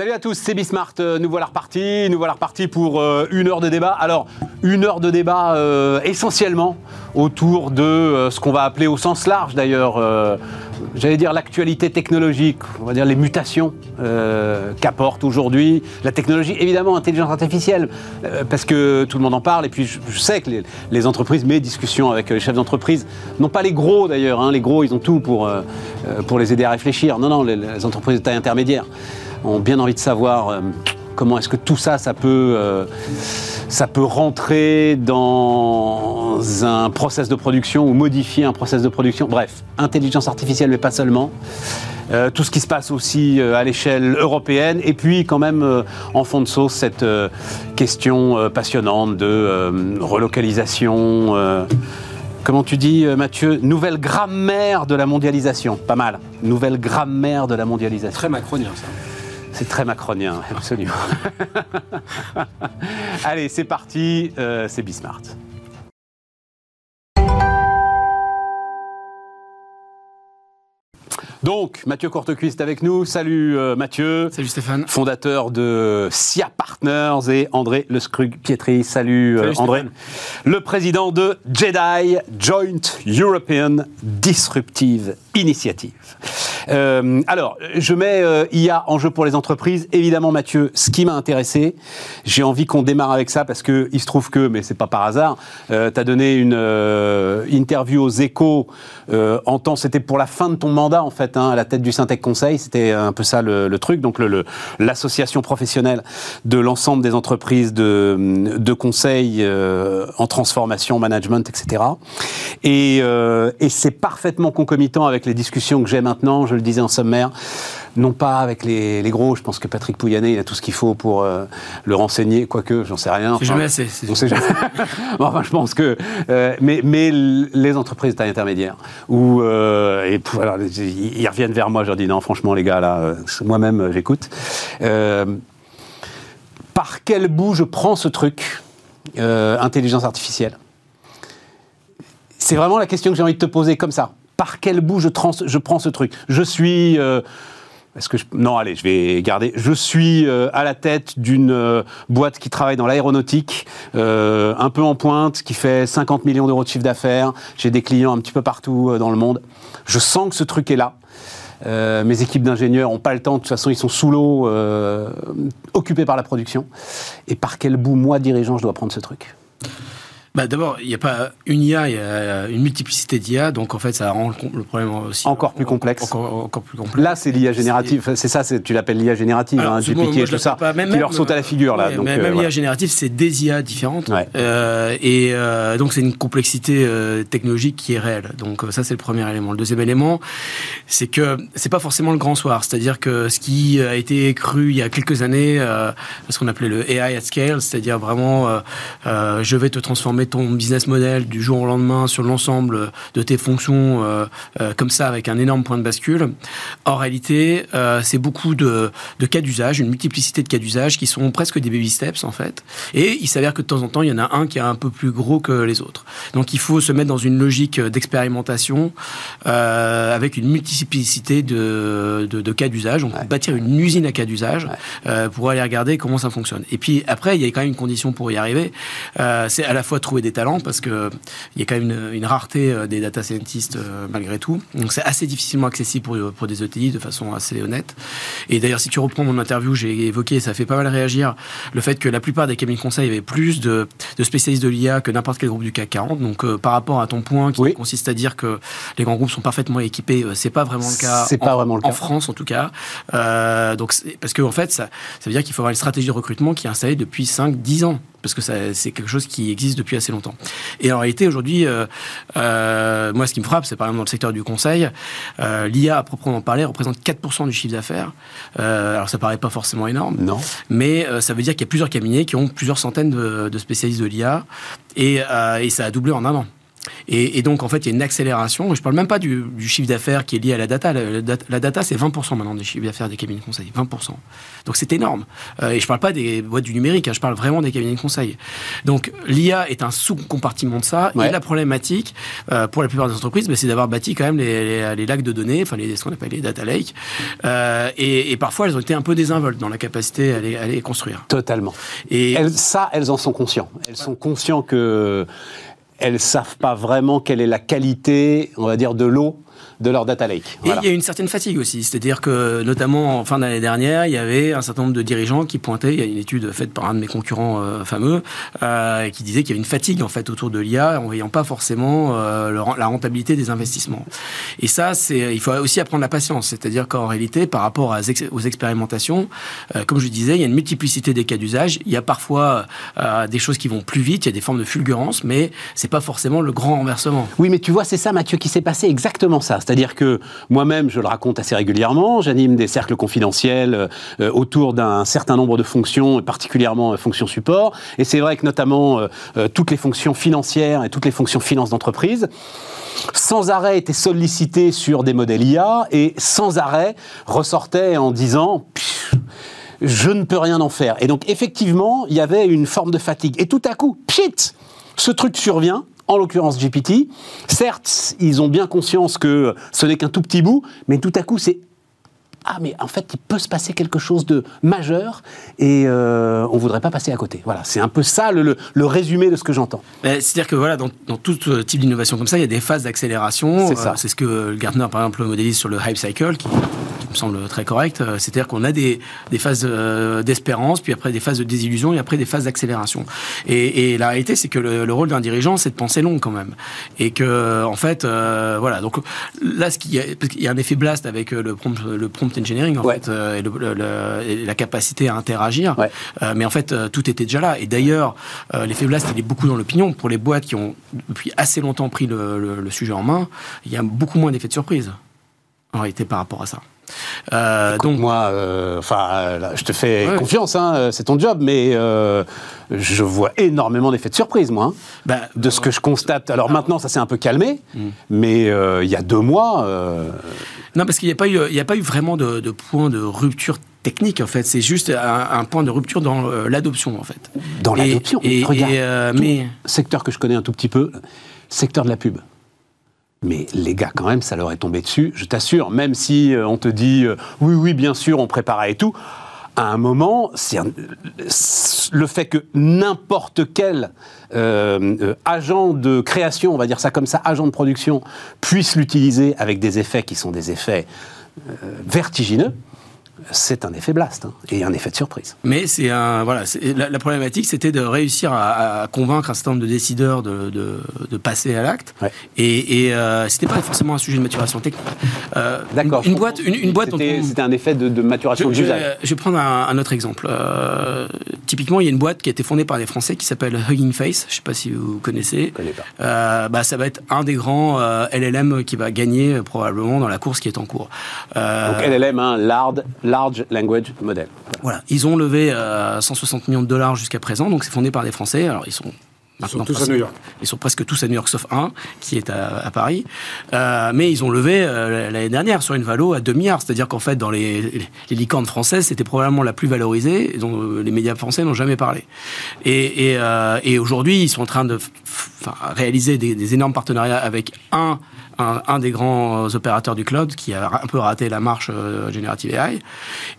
Salut à tous, c'est Bismart. Euh, nous voilà repartis. Nous voilà repartis pour euh, une heure de débat. Alors, une heure de débat euh, essentiellement autour de ce qu'on va appeler au sens large d'ailleurs, j'allais dire l'actualité technologique, on va dire les mutations qu'apporte aujourd'hui la technologie, évidemment intelligence artificielle, parce que tout le monde en parle. Et puis, je, sais que les, entreprises, mes discussions avec les chefs d'entreprise, non pas les gros d'ailleurs, hein. les gros ils ont tout pour, pour les aider à réfléchir. Non, non, les, les entreprises de taille intermédiaire ont bien envie de savoir euh, comment est-ce que tout ça, ça peut, euh, ça peut rentrer dans un process de production ou modifier un process de production. Bref, intelligence artificielle, mais pas seulement. Euh, tout ce qui se passe aussi à l'échelle européenne, et puis quand même en fond de sauce cette question passionnante de relocalisation. Comment tu dis, Mathieu Nouvelle grammaire de la mondialisation. Pas mal. Nouvelle grammaire de la mondialisation. Très macronien, ça. C'est très macronien, absolument. Allez, c'est parti, euh, c'est Bismart. Donc, Mathieu Courtecuisse est avec nous. Salut euh, Mathieu. Salut Stéphane. Fondateur de SIA Partners et André Le Scrug Pietri. Salut, euh, André. Le président de JEDI, Joint European Disruptive Initiative. Euh, alors, je mets IA en jeu pour les entreprises. Évidemment, Mathieu, ce qui m'a intéressé, j'ai envie qu'on démarre avec ça parce qu'il se trouve que, mais c'est pas par hasard, tu as donné une interview aux échos en temps, c'était pour la fin de ton mandat en fait Hein, à la tête du Syntec Conseil. C'était un peu ça le, truc. Donc l'association professionnelle de l'ensemble des entreprises de, de conseil euh, en transformation, management, etc. Euh, et, c'est parfaitement concomitant avec les discussions que j'ai maintenant, je le disais en sommaire, non pas avec les, gros, je pense que Patrick Pouyanné, il a tout ce qu'il faut pour euh, le renseigner, quoique j'en sais rien. c'est jamais assez. enfin, je pense que... mais, mais les entreprises taille intermédiaire, où... et, alors, ils reviennent vers moi, je leur dis non, franchement, les gars, là, euh, moi-même, euh, j'écoute. Euh, par quel bout je prends ce truc, intelligence artificielle? C'est vraiment la question que j'ai envie de te poser comme ça. Par quel bout je, prends ce truc Je suis. Est-ce que. Non, allez, je vais garder. Je suis à la tête d'une boîte qui travaille dans l'aéronautique, un peu en pointe, qui fait 50 millions d'euros de chiffre d'affaires. J'ai des clients un petit peu partout dans le monde. Je sens que ce truc est là. Euh, mes équipes d'ingénieurs n'ont pas le temps, de toute façon, ils sont sous l'eau, euh, occupés par la production. Et par quel bout, moi, dirigeant, je dois prendre ce truc? Bah D'abord, il n'y a pas une IA, il y a une multiplicité d'IA, donc en fait, ça rend le problème aussi encore plus complexe. Encore, plus complexe. Là, c'est l'IA générative. C'est ça, tu l'appelles l'IA générative, hein, GPT et tout ça. Pas, même, qui leur saute à la figure là. donc, même euh, l'IA générative, c'est des IA différentes, euh, et euh, donc c'est une complexité technologique qui est réelle. Donc ça, c'est le premier élément. Le deuxième élément, c'est que c'est pas forcément le grand soir. C'est-à-dire que ce qui a été cru il y a quelques années, ce qu'on appelait le AI at scale, c'est-à-dire vraiment, je vais te transformer ton business model du jour au lendemain sur l'ensemble de tes fonctions euh, euh, comme ça avec un énorme point de bascule. En réalité, euh, c'est beaucoup de, cas d'usage, une multiplicité de cas d'usage qui sont presque des baby steps en fait. Et il s'avère que de temps en temps, il y en a un qui est un peu plus gros que les autres. Donc il faut se mettre dans une logique d'expérimentation avec une multiplicité de, de, cas d'usage. On peut bâtir une usine à cas d'usage pour aller regarder comment ça fonctionne. Et puis après, il y a quand même une condition pour y arriver. c'est à la fois trouver des talents parce que il y a quand même une, rareté euh, des data scientists euh, malgré tout. Donc c'est assez difficilement accessible pour, pour des ETI de façon assez honnête. Et d'ailleurs, si tu reprends mon interview, j'ai évoqué, ça fait pas mal réagir, le fait que la plupart des cabinets de conseil avaient plus de, de spécialistes de l'IA que n'importe quel groupe du CAC 40. Donc euh, par rapport à ton point qui consiste à dire que les grands groupes sont parfaitement équipés, c'est pas vraiment le cas. C'est pas vraiment le cas. En France en tout cas. donc parce que en fait, ça, ça veut dire qu'il faut avoir une stratégie de recrutement qui est installée depuis 5-10 ans parce que c'est quelque chose qui existe depuis assez longtemps. Et en réalité, aujourd'hui, euh, euh, moi, ce qui me frappe, c'est par exemple dans le secteur du conseil, euh, l'IA à proprement parler représente 4% du chiffre d'affaires. alors, ça paraît pas forcément énorme, non. mais ça veut dire qu'il y a plusieurs cabinets qui ont plusieurs centaines de, spécialistes de l'IA, et, et ça a doublé en un an. Et, donc, en fait, il y a une accélération. Je ne parle même pas du, chiffre d'affaires qui est lié à la data. La, data, c'est 20% maintenant des chiffres d'affaires des cabinets de conseil. 20%. Donc, c'est énorme. Euh, et je ne parle pas des boîtes du numérique, hein, je parle vraiment des cabinets de conseil. Donc, l'IA est un sous-compartiment de ça. Et la problématique, euh, pour la plupart des entreprises, bah, c'est d'avoir bâti quand même les, les, lacs de données, enfin, les, ce qu'on appelle les data lakes. Euh, et, parfois, elles ont été un peu désinvoltes dans la capacité à les, à les construire. Totalement. Et ça, elles en sont conscientes. Elles sont conscientes que elles savent pas vraiment quelle est la qualité, on va dire, de l'eau de leur data lake. Et il y a une certaine fatigue aussi, c'est-à-dire que notamment en fin d'année dernière, il y avait un certain nombre de dirigeants qui pointaient, il y a une étude faite par un de mes concurrents euh, fameux, euh, qui disait qu'il y avait une fatigue en fait autour de l'IA en voyant pas forcément euh, la rentabilité des investissements. Et ça, c'est, il faut aussi apprendre la patience, c'est-à-dire qu'en réalité, par rapport aux expérimentations, comme je disais, il y a une multiplicité des cas d'usage. Il y a parfois des choses qui vont plus vite, il y a des formes de fulgurance, mais c'est pas forcément le grand renversement. Oui, mais tu vois, c'est ça, Mathieu, qui s'est passé exactement ça. C'est-à-dire que moi-même, je le raconte assez régulièrement, j'anime des cercles confidentiels euh, autour d'un certain nombre de fonctions, particulièrement euh, fonctions support. Et c'est vrai que notamment euh, toutes les fonctions financières et toutes les fonctions finance d'entreprise, sans arrêt étaient sollicitées sur des modèles IA et sans arrêt ressortaient en disant je ne peux rien en faire. Et donc effectivement, il y avait une forme de fatigue. Et tout à coup, pchit, ce truc survient en l'occurrence GPT. Certes, ils ont bien conscience que ce n'est qu'un tout petit bout, mais tout à coup, c'est ah mais en fait il peut se passer quelque chose de majeur et euh, on voudrait pas passer à côté. Voilà, c'est un peu ça le, résumé de ce que j'entends. C'est-à-dire que voilà, dans, tout euh, type d'innovation comme ça, il y a des phases d'accélération. C'est ça. Euh, c'est ce que Gartner par exemple modélise sur le hype cycle, qui, me semble très correct. Euh, c'est-à-dire qu'on a des, des phases d'espérance, puis après des phases de désillusion, et après des phases d'accélération. Et, la réalité, c'est que le, rôle d'un dirigeant, c'est de penser long quand même, et que en fait, voilà. Donc là, ce qui il y a un effet blast avec le prompt, le prompt engineering en fait, euh, et, la capacité à interagir. Euh, mais en fait, euh, tout était déjà là. Et d'ailleurs, l'effet blast, il est beaucoup dans l'opinion. Pour les boîtes qui ont depuis assez longtemps pris le, sujet en main, il y a beaucoup moins d'effets de surprise en réalité par rapport à ça. Euh, donc moi, enfin, je te fais confiance, hein, c'est ton job, mais je vois énormément d'effets de surprise, moi, hein, bah, de ce que je constate. Alors maintenant, ça s'est un peu calmé, hmm. mais il y a deux mois. Non, parce qu'il n'y a, pas eu, il a pas eu vraiment de, point de rupture technique en fait, c'est juste un, point de rupture dans euh, l'adoption en fait. Dans l'adoption. Regarde, euh, mais secteur que je connais un tout petit peu, secteur de la pub. Mais les gars, quand même, ça leur est tombé dessus. Je t'assure, même si euh, on te dit oui, oui, bien sûr, on préparait et tout à un moment, le fait que n'importe quel euh, euh, agent de création, on va dire ça comme ça, agent de production, puisse l'utiliser avec des effets qui sont des effets euh, vertigineux, c'est un effet blast hein, et un effet de surprise. Mais c'est un voilà, la, problématique, c'était de réussir à, convaincre un certain nombre de décideurs de, de, passer à l'acte. Et, et euh, c'était pas forcément un sujet de maturation technique. Euh, D'accord. Une, boîte, une, boîte. C'était un effet de, maturation d'usage. Je, vais prendre un, autre exemple. Euh, typiquement, il y a une boîte qui a été fondée par des Français qui s'appelle Hugging Face. Je sais pas si vous connaissez. Je connais pas. Euh, bah, ça va être un des grands LLM qui va gagner probablement dans la course qui est en cours. Donc LLM, hein, Lard Large Language Model. Voilà, ils ont levé 160 euh, millions de dollars jusqu'à présent, donc c'est fondé par des Français. Alors ils sont ils sont tous à New York. Ils sont presque tous à New York, sauf un qui est à, Paris. Euh, mais ils ont levé euh, l'année dernière sur une valo à 2 milliards. C'est-à-dire qu'en fait, dans les, les, licornes françaises, c'était probablement la plus valorisée, dont les médias français n'ont jamais parlé. Et, et, aujourd'hui, ils sont en train de réaliser des, des, énormes partenariats avec un un, des grands opérateurs du cloud qui a un peu raté la marche euh, générative AI.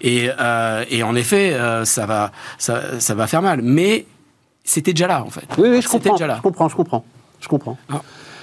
Et, euh, et en effet, euh, ça, va, ça, ça, va faire mal. Mais c'était déjà là, en fait. Oui, oui, je comprends. Déjà là. Je comprends, je comprends. Je comprends. Ah.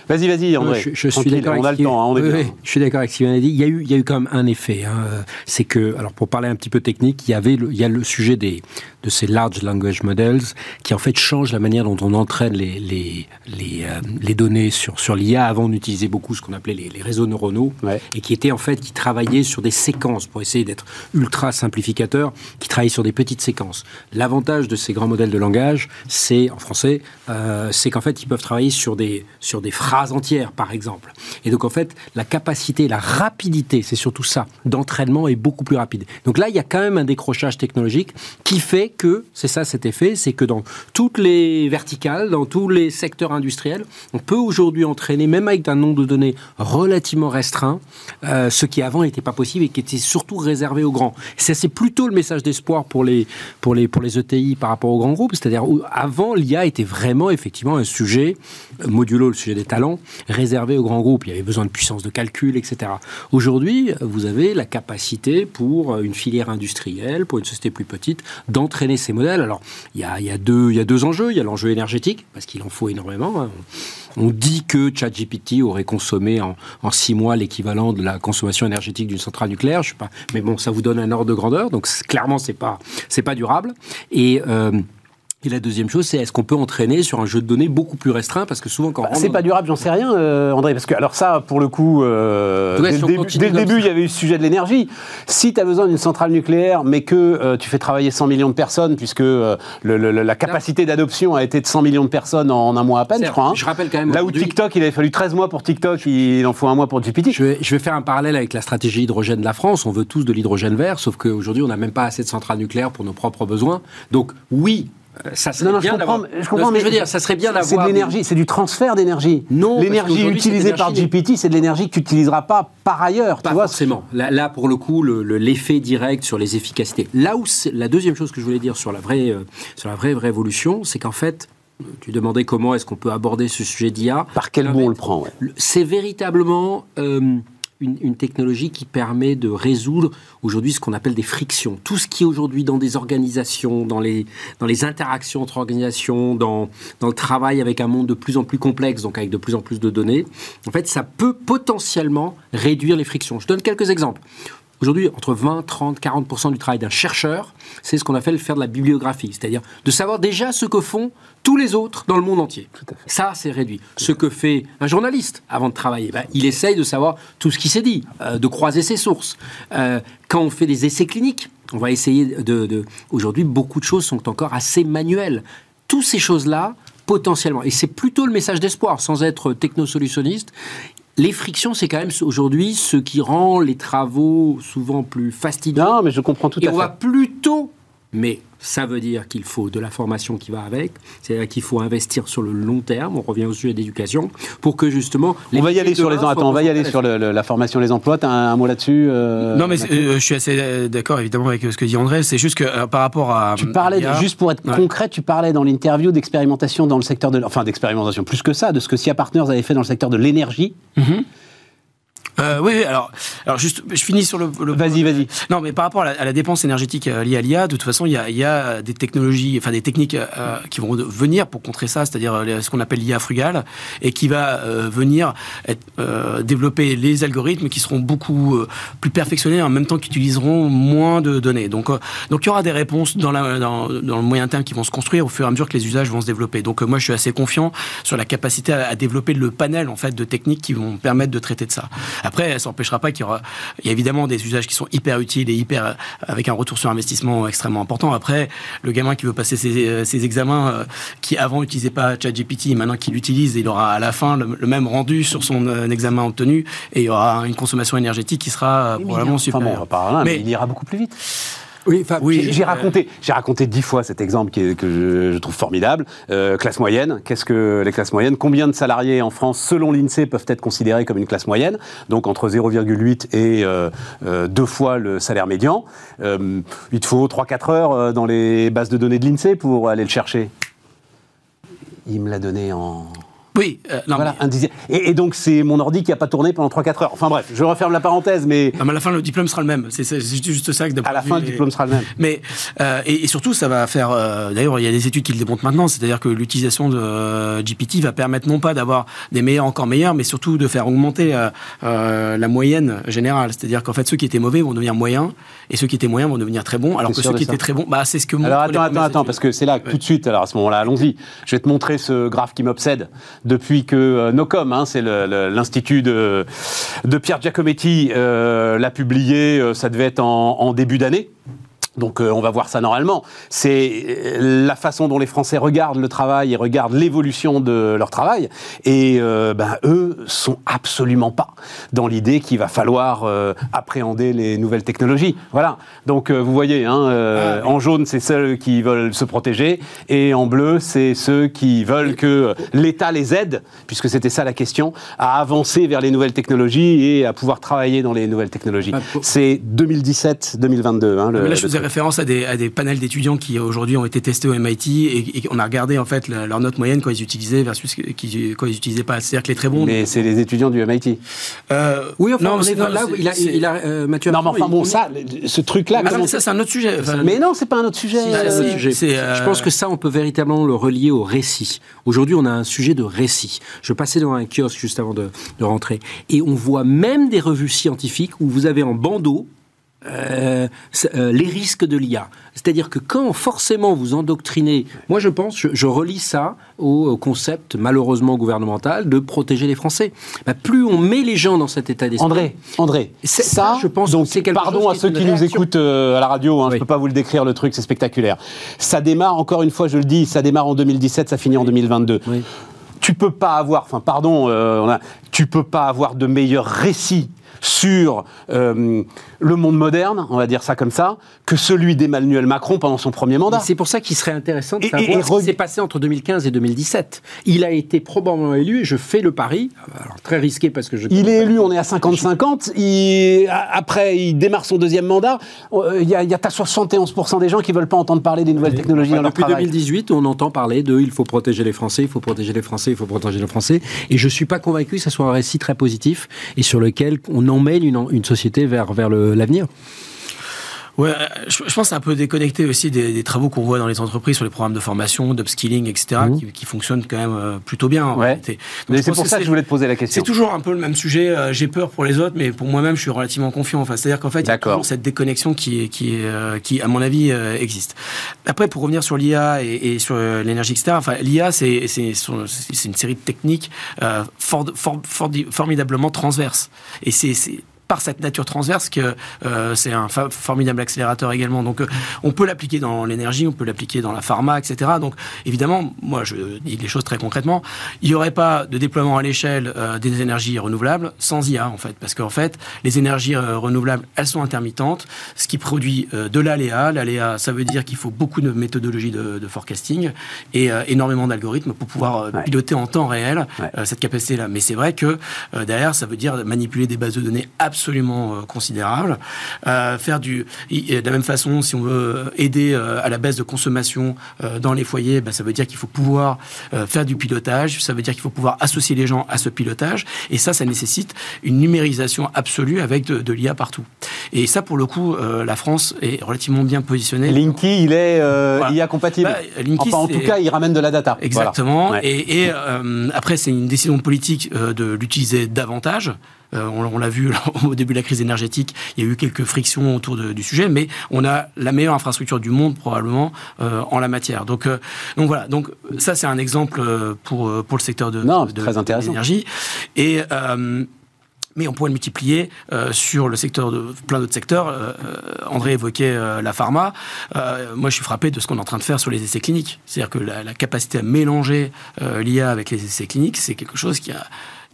Vas-y, vas-y, André. Je, suis d'accord. On a le temps. Hein, oui, je suis d'accord avec ce qu'il. Il y a eu, il y a eu quand même un effet. Hein. C'est que, alors pour parler un petit peu technique, il y avait, le, il y a le sujet des de ces large language models qui en fait changent la manière dont on entraîne les les les, euh, les données sur sur l'IA. Avant, on utilisait beaucoup ce qu'on appelait les, les, réseaux neuronaux et qui étaient en fait qui travaillaient sur des séquences pour essayer d'être ultra simplificateur, qui travaillaient sur des petites séquences. L'avantage de ces grands modèles de langage, c'est en français, euh, c'est qu'en fait ils peuvent travailler sur des sur des phrases entières, par exemple. Et donc, en fait, la capacité, la rapidité, c'est surtout ça, d'entraînement est beaucoup plus rapide. Donc là, il y a quand même un décrochage technologique qui fait que, c'est ça cet effet, c'est que dans toutes les verticales, dans tous les secteurs industriels, on peut aujourd'hui entraîner, même avec un nombre de données relativement restreint, euh, ce qui avant n'était pas possible et qui était surtout réservé aux grands. C'est plutôt le message d'espoir pour les, pour, les, pour les ETI par rapport aux grands groupes, c'est-à-dire avant l'IA était vraiment effectivement un sujet, euh, modulo le sujet des talents, réservé aux grands groupes. Il y avait besoin de puissance de calcul, etc. Aujourd'hui, vous avez la capacité pour euh, une filière industrielle, pour une société plus petite, d'entraîner ces modèles. Alors, il y a, deux, enjeux. Il y a l'enjeu énergétique, parce qu'il en faut énormément. Hein. On dit que ChatGPT aurait consommé en, six mois l'équivalent de la consommation énergétique d'une centrale nucléaire. Je sais pas, mais bon, ça vous donne un ordre de grandeur. Donc clairement, c'est pas pas durable. Et euh, et la deuxième chose, c'est est-ce qu'on peut entraîner sur un jeu de données beaucoup plus restreint Parce que souvent, quand bah, C'est pas durable, j'en sais rien, euh, André. Parce que, alors, ça, pour le coup, euh, dès, le début, il y avait eu le sujet de l'énergie. Si tu as besoin d'une centrale nucléaire, mais que euh, tu fais travailler 100 millions de personnes, puisque la capacité d'adoption a été de 100 millions de personnes en, un mois à peine, je crois. Hein. Je rappelle quand même. Là où TikTok, il avait fallu 13 mois pour TikTok, il en faut un mois pour GPT. Je vais, je vais faire un parallèle avec la stratégie hydrogène de la France. On veut tous de l'hydrogène vert, sauf qu'aujourd'hui, on n'a même pas assez de centrales nucléaires pour nos propres besoins. Donc, oui, ça serait bien je comprends, je comprends mais je veux dire, ça serait bien d'avoir. C'est de l'énergie, c'est du transfert d'énergie. Non, l'énergie utilisée par GPT, c'est de l'énergie que tu n'utiliseras pas par ailleurs. Pas forcément. Là, pour le coup, l'effet direct sur les efficacités. Là où la deuxième chose que je voulais dire sur la vraie, euh, sur la vraie révolution, c'est qu'en fait, tu demandais comment est-ce qu'on peut aborder ce sujet d'IA. Par quel mot on le prend C'est véritablement. Euh, une, technologie qui permet de résoudre aujourd'hui ce qu'on appelle des frictions. Tout ce qui est aujourd'hui dans des organisations, dans les, dans les interactions entre organisations, dans, dans le travail avec un monde de plus en plus complexe, donc avec de plus en plus de données, en fait, ça peut potentiellement réduire les frictions. Je donne quelques exemples. Aujourd'hui, entre 20, 30, 40% du travail d'un chercheur, c'est ce qu'on appelle faire de la bibliographie, c'est-à-dire de savoir déjà ce que font tous les autres dans le monde entier. Ça, c'est réduit. Ce que fait un journaliste avant de travailler, ben, il essaye de savoir tout ce qui s'est dit, euh, de croiser ses sources. Euh, quand on fait des essais cliniques, on va essayer de... de... Aujourd'hui, beaucoup de choses sont encore assez manuelles. Toutes ces choses-là, potentiellement, et c'est plutôt le message d'espoir, sans être technosolutionniste, les frictions, c'est quand même aujourd'hui ce qui rend les travaux souvent plus fastidieux. Non, mais je comprends tout à fait. Et on va plutôt, mais ça veut dire qu'il faut de la formation qui va avec, c'est-à-dire qu'il faut investir sur le long terme, on revient au sujet d'éducation, pour que justement... on va y aller sur les Attends, on va y aller sur la formation, les emplois, tu as un, mot là-dessus euh, Non, mais euh, je suis assez d'accord évidemment avec ce que dit André, c'est juste que euh, par rapport à... Tu parlais, juste pour être concret, tu parlais dans l'interview d'expérimentation dans le secteur de... Enfin, d'expérimentation, plus que ça, de ce que SIA Partners avait fait dans le secteur de l'énergie. Mm-hmm. Euh, oui, alors, alors juste, je finis sur le. vas-y, vas-y. Non, mais par rapport à la, dépense énergétique euh, liée à l'IA, de toute façon, il y a, y a, des technologies, enfin des techniques euh, qui vont venir pour contrer ça, c'est-à-dire euh, ce qu'on appelle l'IA frugale, et qui va venir être, développer les algorithmes qui seront beaucoup plus perfectionnés en même temps qu'utiliseront moins de données. Donc, donc il y aura des réponses dans, la, dans, dans, le moyen terme qui vont se construire au fur et à mesure que les usages vont se développer. Donc moi, je suis assez confiant sur la capacité à, à développer le panel en fait de techniques qui vont permettre de traiter de ça. Après, ça n'empêchera pas qu'il y aura, il y a évidemment des usages qui sont hyper utiles et hyper, avec un retour sur investissement extrêmement important. Après, le gamin qui veut passer ses, euh, examens, euh, qui avant n'utilisait pas ChatGPT, maintenant qu'il l'utilise, il aura à la fin le, même rendu sur son euh, examen obtenu et il y aura une consommation énergétique qui sera probablement supérieure. mais il ira beaucoup plus vite. Oui, j'ai raconté, j'ai raconté dix fois cet exemple qui que je, trouve formidable. Euh, classe moyenne, qu'est-ce que les classes moyennes? Combien de salariés en France, selon l'INSEE, peuvent être considérés comme une classe moyenne? Donc entre 0,8 et euh, euh, deux fois le salaire médian. il te faut 3-4 heures dans les bases de données de l'INSEE pour aller le chercher. Il me l'a donné en oui, euh, non, voilà, un et, et, donc c'est mon ordi qui n'a pas tourné pendant 3-4 heures. Enfin bref, je referme la parenthèse, mais... à la fin, le diplôme sera le même. C'est juste ça que À la fin, le diplôme sera le même. Mais, euh, et, surtout, ça va faire... Euh, d'ailleurs, il y a des études qui le démontrent maintenant, c'est-à-dire que l'utilisation de GPT va permettre non pas d'avoir des meilleurs encore meilleurs, mais surtout de faire augmenter la moyenne générale. C'est-à-dire qu'en fait, ceux qui étaient mauvais vont devenir moyens, et ceux qui étaient moyens vont devenir très bons, alors que ceux qui étaient très bons, bah, c'est ce que... Alors attends, attends, attends, parce que c'est là, tout de suite, alors à ce moment-là, allons-y. Je vais te montrer ce graphe qui m'obsède depuis que euh, Nocom, hein, c'est l'institut de, Pierre Giacometti, euh, l'a publié, euh, ça devait être en, début d'année. Donc euh, on va voir ça normalement. C'est euh, la façon dont les Français regardent le travail et regardent l'évolution de leur travail. Et euh, ben, eux sont absolument pas dans l'idée qu'il va falloir appréhender les nouvelles technologies. Voilà. Donc vous voyez, hein, ah, en jaune c'est ceux qui veulent se protéger et en bleu c'est ceux qui veulent que l'État les aide, puisque c'était ça la question, à avancer vers les nouvelles technologies et à pouvoir travailler dans les nouvelles technologies. Ah, c'est 2017-2022. Hein, le, référence à des, à des panels d'étudiants qui aujourd'hui ont été testés au MIT et, on a regardé en fait leur note moyenne quand ils utilisaient versus quand ils n'utilisaient pas. C'est-à-dire que les très bons. Mais c'est les étudiants du MIT. Euh, oui, enfin, non, on là, il a, il a euh, Mathieu. Non, mais enfin bon, ça, ce truc-là. Mais ça, c'est un autre sujet. mais non, c'est pas un autre sujet. Euh, Je pense que ça, on peut véritablement le relier au récit. Aujourd'hui, on a un sujet de récit. Je passais devant un kiosque juste avant de, de rentrer et on voit même des revues scientifiques où vous avez en bandeau euh, euh, les risques de l'IA. C'est-à-dire que quand forcément vous endoctrinez, moi je pense, je, relis ça au, concept malheureusement gouvernemental de protéger les Français. Bah, plus on met les gens dans cet état d'esprit. André, André, ça, je pense, donc c'est pardon à ceux qui, nous écoutent euh, à la radio, hein, je ne peux pas vous le décrire le truc, c'est spectaculaire. Ça démarre, encore une fois, je le dis, ça démarre en 2017, ça finit en 2022. Tu peux pas avoir, enfin pardon, tu peux pas avoir de meilleur récit sur euh, le monde moderne, on va dire ça comme ça, que celui d'Emmanuel Macron pendant son premier mandat. C'est pour ça qu'il serait intéressant de savoir ce qui s'est passé entre 2015 et 2017. Il a été probablement élu, et je fais le pari, alors très risqué parce que je... Il est élu, on est à 50-50, après il démarre son deuxième mandat, euh, il y a, il y a 71% des gens qui veulent pas entendre parler des nouvelles technologies dans leur Depuis 2018, on entend parler de il faut protéger les Français, il faut protéger les Français, il faut protéger les Français, et je suis pas convaincu que ce soit un récit très positif et sur lequel on emmène une, une société vers, vers l'avenir. Ouais, je, pense que c'est un peu déconnecté aussi des, travaux qu'on voit dans les entreprises sur les programmes de formation, d'upskilling, etc., mmh. qui, fonctionnent quand même euh, plutôt bien. Ouais. c'est pour ça que je voulais te poser la question. C'est toujours un peu le même sujet. Euh, j'ai peur pour les autres, mais pour moi-même, je suis relativement confiant. Enfin, c'est-à-dire qu'en fait, il y a toujours cette déconnexion qui, qui, euh, qui, à mon avis, existe. Après, pour revenir sur l'IA et, sur l'énergie, etc., enfin, l'IA, c'est une série de techniques formidablement transverses. Et c'est par cette nature transverse que euh, c'est un formidable accélérateur également. Donc, euh, on peut l'appliquer dans l'énergie, on peut l'appliquer dans la pharma, etc. Donc, évidemment, moi, je dis les choses très concrètement. Il n'y aurait pas de déploiement à l'échelle euh, des énergies renouvelables sans IA, en fait, parce qu'en fait, les énergies renouvelables, elles sont intermittentes, ce qui produit de l'aléa. L'aléa, ça veut dire qu'il faut beaucoup de méthodologies de, forecasting et énormément d'algorithmes pour pouvoir piloter en temps réel cette capacité-là. Mais c'est vrai que derrière, ça veut dire manipuler des bases de données absolument absolument euh, considérable. Euh, faire du, de la même façon, si on veut aider euh, à la baisse de consommation dans les foyers, bah, ça veut dire qu'il faut pouvoir faire du pilotage, ça veut dire qu'il faut pouvoir associer les gens à ce pilotage, et ça, ça nécessite une numérisation absolue avec de, l'IA partout. Et ça, pour le coup, la France est relativement bien positionnée. Linky, il est IA compatible. Bah, en tout cas, il ramène de la data. Exactement. Et, et après, c'est une décision politique de l'utiliser davantage. Euh, on, l'a vu au début de la crise énergétique, il y a eu quelques frictions autour du sujet, mais on a la meilleure infrastructure du monde probablement euh, en la matière. Donc, euh, donc voilà. Donc ça, c'est un exemple pour pour le secteur de, l'énergie. Et mais on pourrait le multiplier sur le secteur de plein d'autres secteurs. André évoquait la pharma. moi, je suis frappé de ce qu'on est en train de faire sur les essais cliniques. C'est-à-dire que la, la, capacité à mélanger l'IA avec les essais cliniques, c'est quelque chose qui a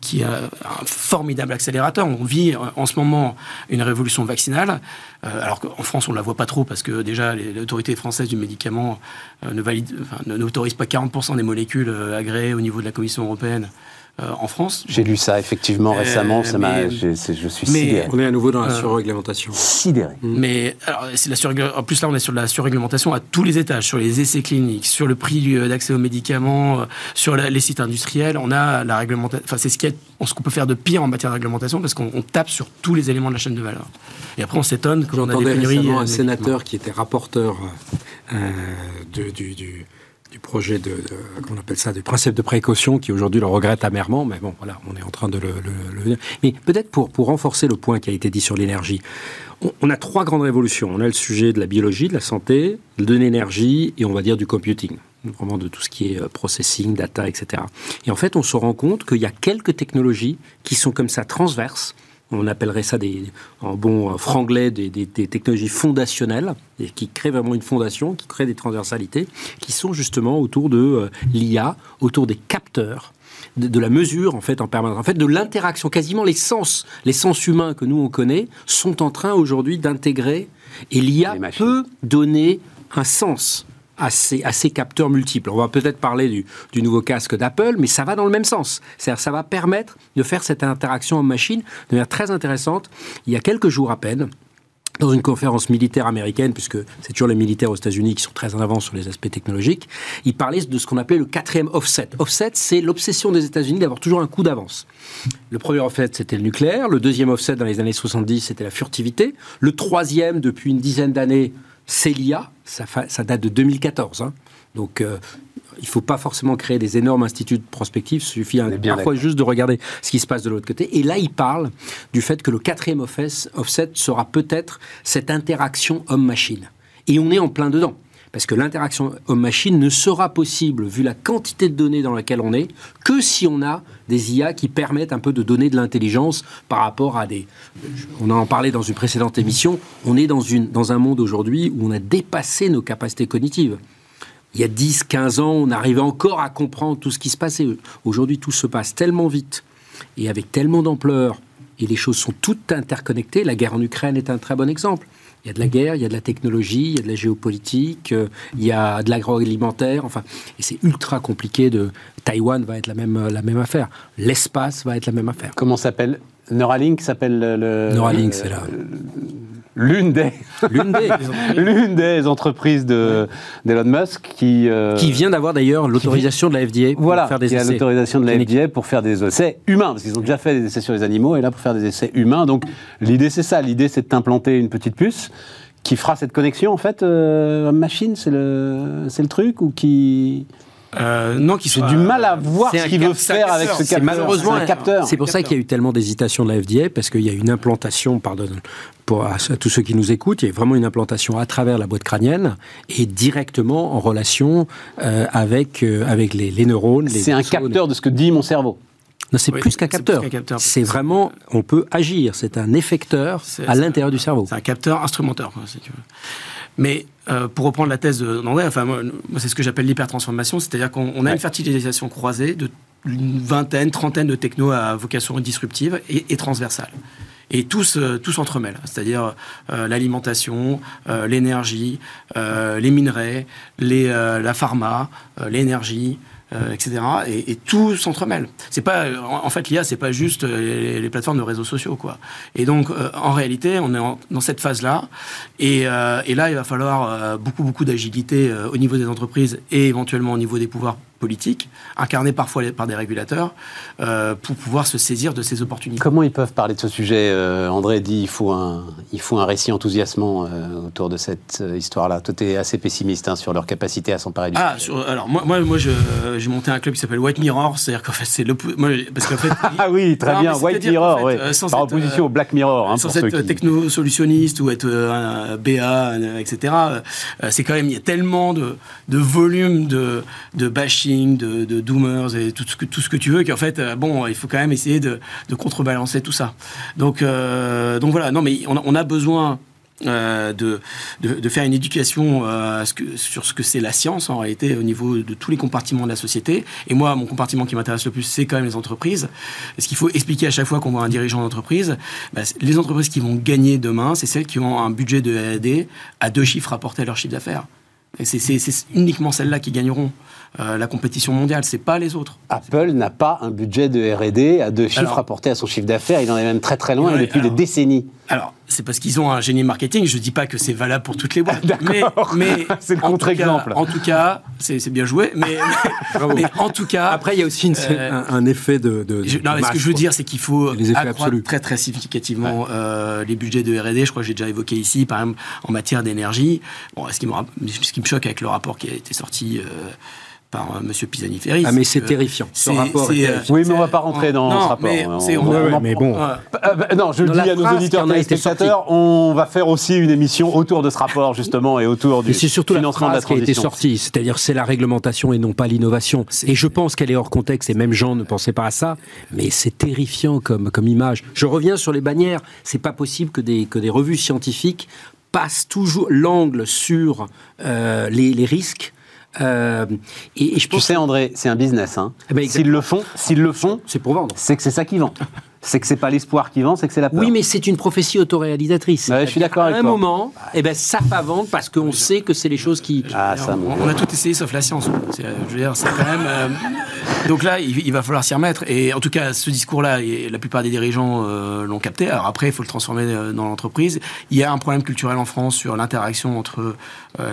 qui est un formidable accélérateur. On vit en ce moment une révolution vaccinale, euh, alors qu'en France, on ne la voit pas trop parce que déjà, l'autorité française du médicament euh, ne n'autorise pas 40% des molécules euh, agréées au niveau de la Commission européenne euh, en France. J'ai lu ça effectivement euh, récemment, ça m'a, je, suis sidéré. On est à nouveau dans la euh, surréglementation. Sidéré. Mm. Mais alors, c'est la en plus là, on est sur la surréglementation à tous les étages, sur les essais cliniques, sur le prix d'accès aux médicaments, sur les sites industriels. On a la réglementation. Enfin, c'est ce qu'on peut faire de pire en matière de réglementation parce qu'on tape sur tous les éléments de la chaîne de valeur. Et après, on s'étonne quand on a des pénuries. un sénateur qui était rapporteur de, du, du du projet de, qu'on appelle ça, du principe de précaution, qui aujourd'hui le regrette amèrement, mais bon, voilà, on est en train de le... le, Mais peut-être pour, pour renforcer le point qui a été dit sur l'énergie, on, a trois grandes révolutions. On a le sujet de la biologie, de la santé, de l'énergie, et on va dire du computing vraiment de tout ce qui est euh, processing, data, etc. Et en fait, on se rend compte qu'il y a quelques technologies qui sont comme ça transverses, on appellerait ça des, en bon franglais des, des, technologies fondationnelles, et qui créent vraiment une fondation, qui créent des transversalités, qui sont justement autour de euh, l'IA, autour des capteurs, de, la mesure en fait en permanence, en fait de l'interaction. Quasiment les sens, les sens humains que nous on connaît, sont en train aujourd'hui d'intégrer, et l'IA peut donner un sens à ces, capteurs multiples. On va peut-être parler du, nouveau casque d'Apple, mais ça va dans le même sens. C'est-à-dire ça va permettre de faire cette interaction en machine de manière très intéressante. Il y a quelques jours à peine, dans une conférence militaire américaine, puisque c'est toujours les militaires aux États-Unis qui sont très en avance sur les aspects technologiques, il parlait de ce qu'on appelait le quatrième offset. Offset, c'est l'obsession des États-Unis d'avoir toujours un coup d'avance. Le premier offset, c'était le nucléaire. Le deuxième offset, dans les années 70, c'était la furtivité. Le troisième, depuis une dizaine d'années, c'est l'IA, ça, ça, date de 2014. Hein. Donc, euh, il ne faut pas forcément créer des énormes instituts de prospective, il suffit parfois juste de regarder ce qui se passe de l'autre côté. Et là, il parle du fait que le quatrième offset sera peut-être cette interaction homme-machine. Et on est en plein dedans. Parce que l'interaction homme-machine ne sera possible, vu la quantité de données dans laquelle on est, que si on a des IA qui permettent un peu de donner de l'intelligence par rapport à des... On en parlait dans une précédente émission, on est dans, une, dans un monde aujourd'hui où on a dépassé nos capacités cognitives. Il y a 10, 15 ans, on arrivait encore à comprendre tout ce qui se passait. Aujourd'hui, tout se passe tellement vite et avec tellement d'ampleur, et les choses sont toutes interconnectées. La guerre en Ukraine est un très bon exemple. Il y a de la guerre, il y a de la technologie, il y a de la géopolitique, euh, il y a de l'agroalimentaire, enfin, et c'est ultra compliqué de... Taïwan va être la même, la même affaire. L'espace va être la même affaire. Comment s'appelle Neuralink s'appelle le... Neuralink, c'est là l'une des, l'une des, entreprises de, d'Elon Musk qui... Euh, qui vient d'avoir d'ailleurs l'autorisation de la FDA pour faire des essais. Voilà, l'autorisation de la FDA pour faire des essais humains, parce qu'ils ont déjà fait des essais sur les animaux, et là pour faire des essais humains. Donc l'idée c'est ça, l'idée c'est d'implanter une petite puce qui fera cette connexion en fait euh, machine, c'est le, c'est le truc, ou qui... Euh, non, qui J'ai du mal à voir ce qu'il veut faire avec ce capteur. Malheureusement, un capteur. C'est pour ça qu'il y a eu tellement d'hésitation de la FDA, parce qu'il y a une implantation, pardon, pour à, tous ceux qui nous écoutent, il y a vraiment une implantation à travers la boîte crânienne et directement en relation euh, avec, euh, avec les, les neurones. C'est un capteur de ce que dit mon cerveau. Non, c'est plus qu'un capteur. C'est vraiment, on peut agir. C'est un effecteur à l'intérieur du cerveau. C'est un capteur instrumenteur, si tu veux. Mais euh, pour reprendre la thèse d'André, enfin, moi, c'est ce que j'appelle l'hypertransformation, c'est-à-dire qu'on a une fertilisation croisée de une vingtaine, trentaine de technos à vocation disruptive et, transversale. Et tous, euh, tous s'entremêlent, c'est-à-dire euh, l'alimentation, l'énergie, les minerais, les, la pharma, l'énergie, euh, etc. Et, tout s'entremêle. C'est pas, en, fait, l'IA, c'est pas juste euh, les, plateformes de réseaux sociaux, quoi. Et donc, euh, en réalité, on est dans cette phase-là. Et, et, là, il va falloir beaucoup, beaucoup d'agilité au niveau des entreprises et éventuellement au niveau des pouvoirs politiques, incarnés parfois par des régulateurs, euh, pour pouvoir se saisir de ces opportunités. Comment ils peuvent parler de ce sujet euh, André dit il faut un, il faut un récit enthousiasmant euh, autour de cette histoire-là. Toi, tu es assez pessimiste hein, sur leur capacité à s'emparer du ah, alors moi, moi, moi j'ai monté un club qui s'appelle White Mirror, c'est-à-dire qu'en fait, c'est le. Parce qu'en fait, ah oui, très bien, White Mirror, en fait, par opposition au Black Mirror. Hein, sans être techno-solutionniste ou être un BA, etc., c'est quand même, il y a tellement de, de volume de, de bashing de, de, doomers et tout ce que, tout ce que tu veux, qu'en fait, euh, bon, il faut quand même essayer de, contrebalancer tout ça. Donc, euh, donc voilà, non, mais on, a besoin euh, de, de, faire une éducation sur ce que c'est la science en réalité au niveau de tous les compartiments de la société. Et moi, mon compartiment qui m'intéresse le plus, c'est quand même les entreprises. Ce qu'il faut expliquer à chaque fois qu'on voit un dirigeant d'entreprise, bah, les entreprises qui vont gagner demain, c'est celles qui ont un budget de R&D à deux chiffres rapportés à leur chiffre d'affaires. C'est uniquement celles-là qui gagneront. Euh, la compétition mondiale, c'est pas les autres. Apple n'a pas un budget de R&D à deux chiffres rapportés à son chiffre d'affaires. Il en est même très très loin depuis des décennies. Alors, c'est parce qu'ils ont un génie marketing. Je dis pas que c'est valable pour toutes les boîtes. mais, mais c'est le contre-exemple. En tout cas, c'est bien joué. Mais, en tout cas, après il y a aussi euh, un, effet de. non, ce que je veux dire, c'est qu'il faut accroître très très significativement euh, les budgets de R&D. Je crois que j'ai déjà évoqué ici, par exemple en matière d'énergie. Bon, ce qui, me, ce qui me choque avec le rapport qui a été sorti par M. Pisani-Ferry. Ah, mais c'est terrifiant. Ce rapport oui, mais on ne va pas rentrer dans ce rapport. Mais, bon. non, je le dis à nos auditeurs et spectateurs, on va faire aussi une émission autour de ce rapport, justement, et autour du c'est surtout financement la phrase de la qui a été sortie, c'est-à-dire c'est la réglementation et non pas l'innovation. Et je pense qu'elle est hors contexte, et même Jean ne pensait pas à ça, mais c'est terrifiant comme, comme image. Je reviens sur les bannières. C'est pas possible que des, que des revues scientifiques passent toujours l'angle sur euh, les, les risques euh, et, je pense tu sais, André, c'est un business. Hein. Eh ben, s'ils le font, s'ils le font, c'est pour vendre. C'est que c'est ça qui vend. c'est que c'est pas l'espoir qui vend, c'est que c'est la peur. Oui, mais c'est une prophétie autoréalisatrice. je suis d'accord avec toi. À un moment, eh ben, ça va vendre parce qu'on sait que c'est les choses qui. Ah, ça, on, a tout essayé sauf la science. Je veux dire, c'est quand même. Euh, donc là, il, va falloir s'y remettre. Et en tout cas, ce discours-là, la plupart des dirigeants euh, l'ont capté. Alors après, il faut le transformer dans l'entreprise. Il y a un problème culturel en France sur l'interaction entre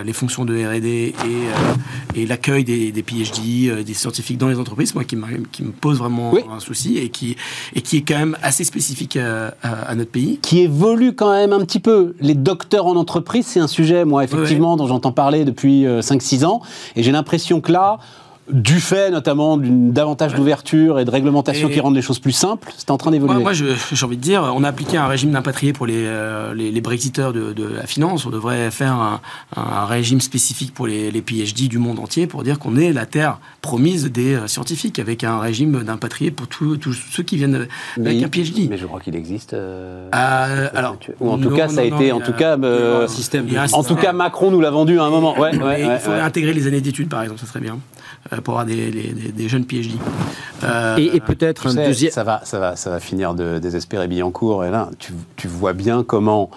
les fonctions de R&D et, et l'accueil des, des, PhD, des scientifiques dans les entreprises, moi, qui, qui me pose vraiment un souci et qui, et qui est quand même assez spécifique à, notre pays. Qui évolue quand même un petit peu. Les docteurs en entreprise, c'est un sujet, moi, effectivement, dont j'entends parler depuis 5-6 euh, ans. Et j'ai l'impression que là, du fait notamment d'une davantage d'ouverture et de réglementation qui rendent les choses plus simples, c'est en train d'évoluer. Moi, j'ai envie de dire, on a appliqué un régime d'impatrié pour les, euh, les, brexiteurs de, la finance. On devrait faire un, régime spécifique pour les, PhD du monde entier pour dire qu'on est la terre promise des euh, scientifiques, avec un régime d'impatrié pour tous ceux qui viennent avec un PhD. Mais je crois qu'il existe. Euh, alors, ou en tout cas, ça a été, en tout cas, système. En tout cas, Macron nous l'a vendu à un moment. Ouais, il faudrait intégrer les années d'études, par exemple, ça serait bien. Euh, pour avoir des, jeunes PhD. Euh, et, peut-être un deuxième. Ça va, ça, va, ça va finir de désespérer Billancourt. Et là, tu, tu vois bien comment.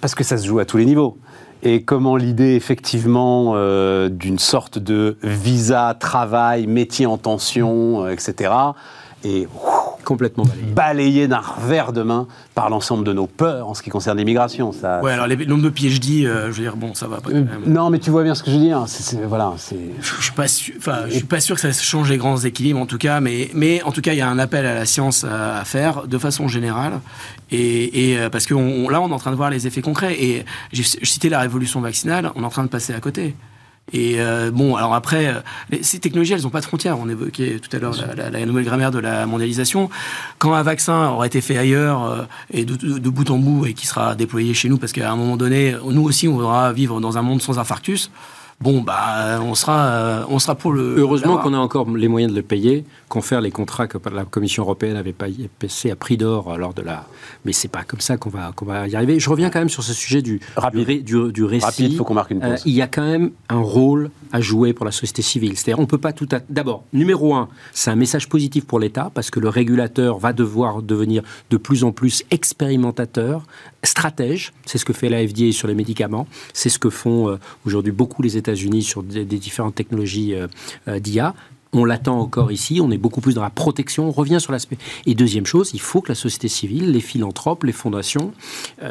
Parce que ça se joue à tous les niveaux et comment l'idée effectivement euh, d'une sorte de visa, travail, métier en tension, etc. Et complètement balayé, d'un revers de main par l'ensemble de nos peurs en ce qui concerne l'immigration. Ça, ouais, alors les nombre de PhD, euh, je veux dire, bon, ça va pas. Non, mais tu vois bien ce que je veux dire. voilà, c'est. Je, suis pas sûr. Enfin, je suis pas sûr que ça change les grands équilibres en tout cas, mais mais en tout cas, il y a un appel à la science à, faire de façon générale, et, euh, parce que là, on est en train de voir les effets concrets. Et j'ai cité la révolution vaccinale, on est en train de passer à côté. Et euh, bon, alors après, euh, ces technologies, elles n'ont pas de frontières. On évoquait tout à l'heure la, nouvelle grammaire de la mondialisation. Quand un vaccin aura été fait ailleurs euh, et de, bout en bout et qui sera déployé chez nous, parce qu'à un moment donné, nous aussi, on voudra vivre dans un monde sans infarctus bon, bah, on sera, euh, on sera pour le. Heureusement qu'on a encore les moyens de le payer, confère les contrats que la Commission européenne avait passé à prix d'or lors de la. Mais c'est pas comme ça qu'on va, qu'on va y arriver. Je reviens quand même sur ce sujet du, Rapide. du, du, récit. Rapide, faut qu'on marque une pause. Euh, il y a quand même un rôle à jouer pour la société civile. C'est-à-dire, on peut pas tout. D'abord, numéro un, c'est un message positif pour l'État parce que le régulateur va devoir devenir de plus en plus expérimentateur, stratège. C'est ce que fait la FDA sur les médicaments. C'est ce que font euh, aujourd'hui beaucoup les États-Unis sur des, différentes technologies euh, d'IA. On l'attend encore ici, on est beaucoup plus dans la protection, on revient sur l'aspect. Et deuxième chose, il faut que la société civile, les philanthropes, les fondations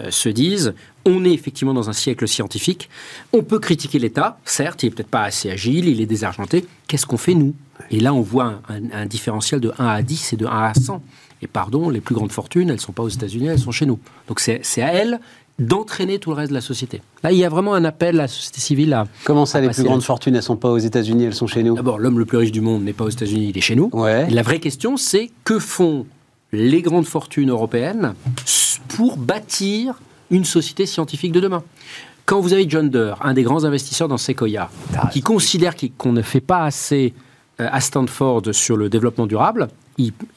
se disent, on est effectivement dans un siècle scientifique, on peut critiquer l'État, certes, il n'est peut-être pas assez agile, il est désargenté, qu'est-ce qu'on fait nous? Et là, on voit un, un, différentiel de 1 à 10 et de 1 à 100. Et pardon, les plus grandes fortunes, elles ne sont pas aux États-Unis, elles sont chez nous. Donc c'est à elles d'entraîner tout le reste de la société. Là, il y a vraiment un appel à la société civile à. Comment ça, les plus grandes fortunes, elles ne sont pas aux États-Unis, elles sont chez nous? D'abord, l'homme le plus riche du monde n'est pas aux États-Unis, il est chez nous. Ouais. la vraie question, c'est que font les grandes fortunes européennes pour bâtir une société scientifique de demain? Quand vous avez John Doerr, un des grands investisseurs dans Sequoia, qui considère qu'on ne fait pas assez euh, à Stanford sur le développement durable,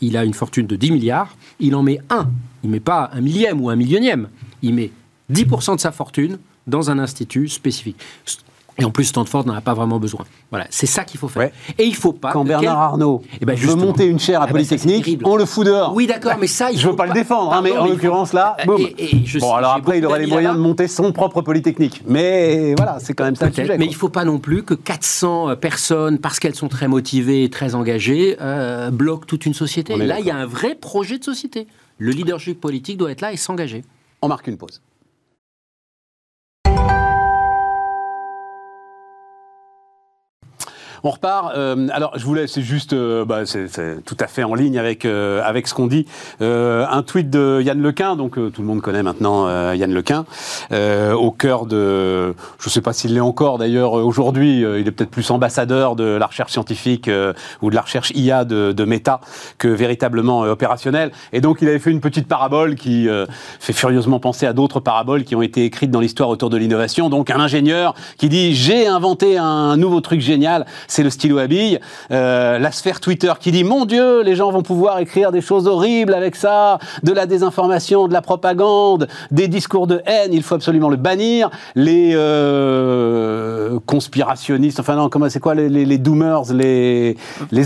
il, a une fortune de 10 milliards, il en met un. Il ne met pas un millième ou un millionième. Il met 10% de sa fortune dans un institut spécifique. Et en plus, Stanford n'en a pas vraiment besoin. Voilà, c'est ça qu'il faut faire. Et il faut pas. Quand Bernard Arnault eh ben, veut monter une chaire à eh ben, Polytechnique, on le fout dehors. Oui, d'accord, mais ça, il je veux pas, le défendre, hein, mais en l'occurrence là, boum. bon, alors après, il aurait les moyens de monter son propre Polytechnique. Mais voilà, c'est quand même ça le sujet. Mais il faut pas non plus que 400 euh, personnes, parce qu'elles sont très motivées, très engagées, euh, bloquent toute une société. Là, il y a un vrai projet de société. Le leadership politique doit être là et s'engager. On marque une pause. On repart. Euh, alors, je voulais, c'est juste, euh, bah, c'est tout à fait en ligne avec euh, avec ce qu'on dit. un tweet de Yann Lequin, donc tout le monde connaît maintenant Yann Lequin, au cœur de, je ne sais pas s'il l'est encore d'ailleurs aujourd'hui. il est peut-être plus ambassadeur de la recherche scientifique ou de la recherche IA de, de Meta que véritablement opérationnel. Et donc, il avait fait une petite parabole qui fait furieusement penser à d'autres paraboles qui ont été écrites dans l'histoire autour de l'innovation. Donc, un ingénieur qui dit j'ai inventé un nouveau truc génial c'est le stylo à billes. Euh, la sphère Twitter qui dit Mon Dieu, les gens vont pouvoir écrire des choses horribles avec ça, de la désinformation, de la propagande, des discours de haine, il faut absolument le bannir. Les euh, conspirationnistes, enfin non, comment c'est quoi les, les, doomers, les,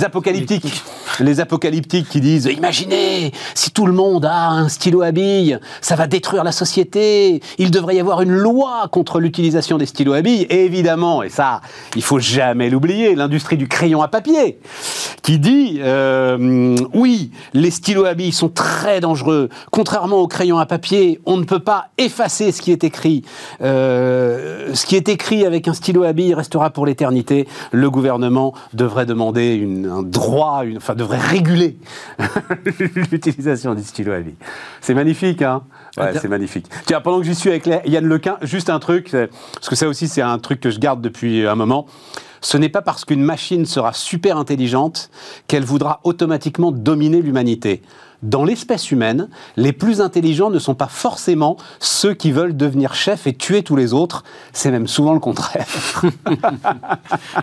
apocalyptiques, les apocalyptiques qui disent Imaginez, si tout le monde a un stylo à billes, ça va détruire la société. Il devrait y avoir une loi contre l'utilisation des stylos à billes. Et évidemment, et ça, il faut jamais l'oublier, l'industrie du crayon à papier, qui dit euh, oui, les stylos à billes sont très dangereux. Contrairement au crayon à papier, on ne peut pas effacer ce qui est écrit. Euh, ce qui est écrit avec un stylo à billes restera pour l'éternité. Le gouvernement devrait demander une, un droit, une, enfin devrait réguler l'utilisation des stylos à billes. C'est magnifique, hein? Ouais, c'est magnifique. Tiens, pendant que j'y suis avec Yann Lequin, juste un truc, parce que ça aussi c'est un truc que je garde depuis un moment. Ce n'est pas parce qu'une machine sera super intelligente qu'elle voudra automatiquement dominer l'humanité. Dans l'espèce humaine, les plus intelligents ne sont pas forcément ceux qui veulent devenir chefs et tuer tous les autres. C'est même souvent le contraire.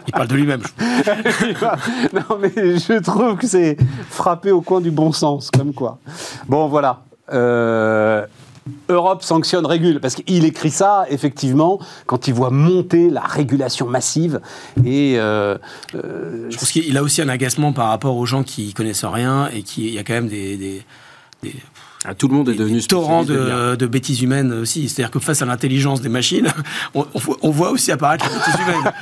Il parle de lui-même. non, mais je trouve que c'est frappé au coin du bon sens, comme quoi. Bon, voilà. Euh, Europe sanctionne, régule. Parce qu'il écrit ça, effectivement, quand il voit monter la régulation massive. Et euh, euh, Je qu'il a aussi un agacement par rapport aux gens qui connaissent rien et qui y a quand même des ah, tout le monde est devenu torrent de, de, bêtises humaines aussi. C'est-à-dire que face à l'intelligence des machines, on, on, voit aussi apparaître les bêtises humaines.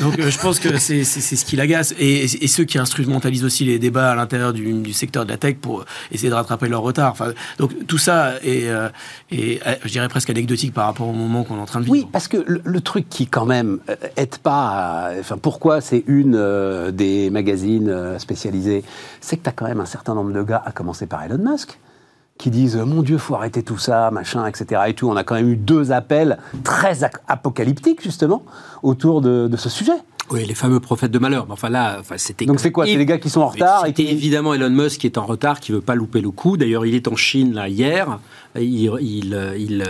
Donc euh, je pense que c'est ce qui l'agace. Et, et, ceux qui instrumentalisent aussi les débats à l'intérieur du, du, secteur de la tech pour essayer de rattraper leur retard. Enfin, donc tout ça est, euh, est, euh, je dirais, presque anecdotique par rapport au moment qu'on est en train de vivre. Oui, parce que le, truc qui quand même aide pas... enfin, pourquoi c'est une des magazines spécialisés C'est que tu as quand même un certain nombre de gars, à commencer par Elon Musk, qui disent mon Dieu, faut arrêter tout ça, machin, etc. Et tout. On a quand même eu deux appels très apocalyptiques justement autour de, ce sujet. Oui, les fameux prophètes de malheur. enfin là, enfin, c'était. Donc c'est quoi? C'est les gars qui sont en retard et qui... évidemment Elon Musk qui est en retard, qui veut pas louper le coup. D'ailleurs, il est en Chine là hier. Il, il,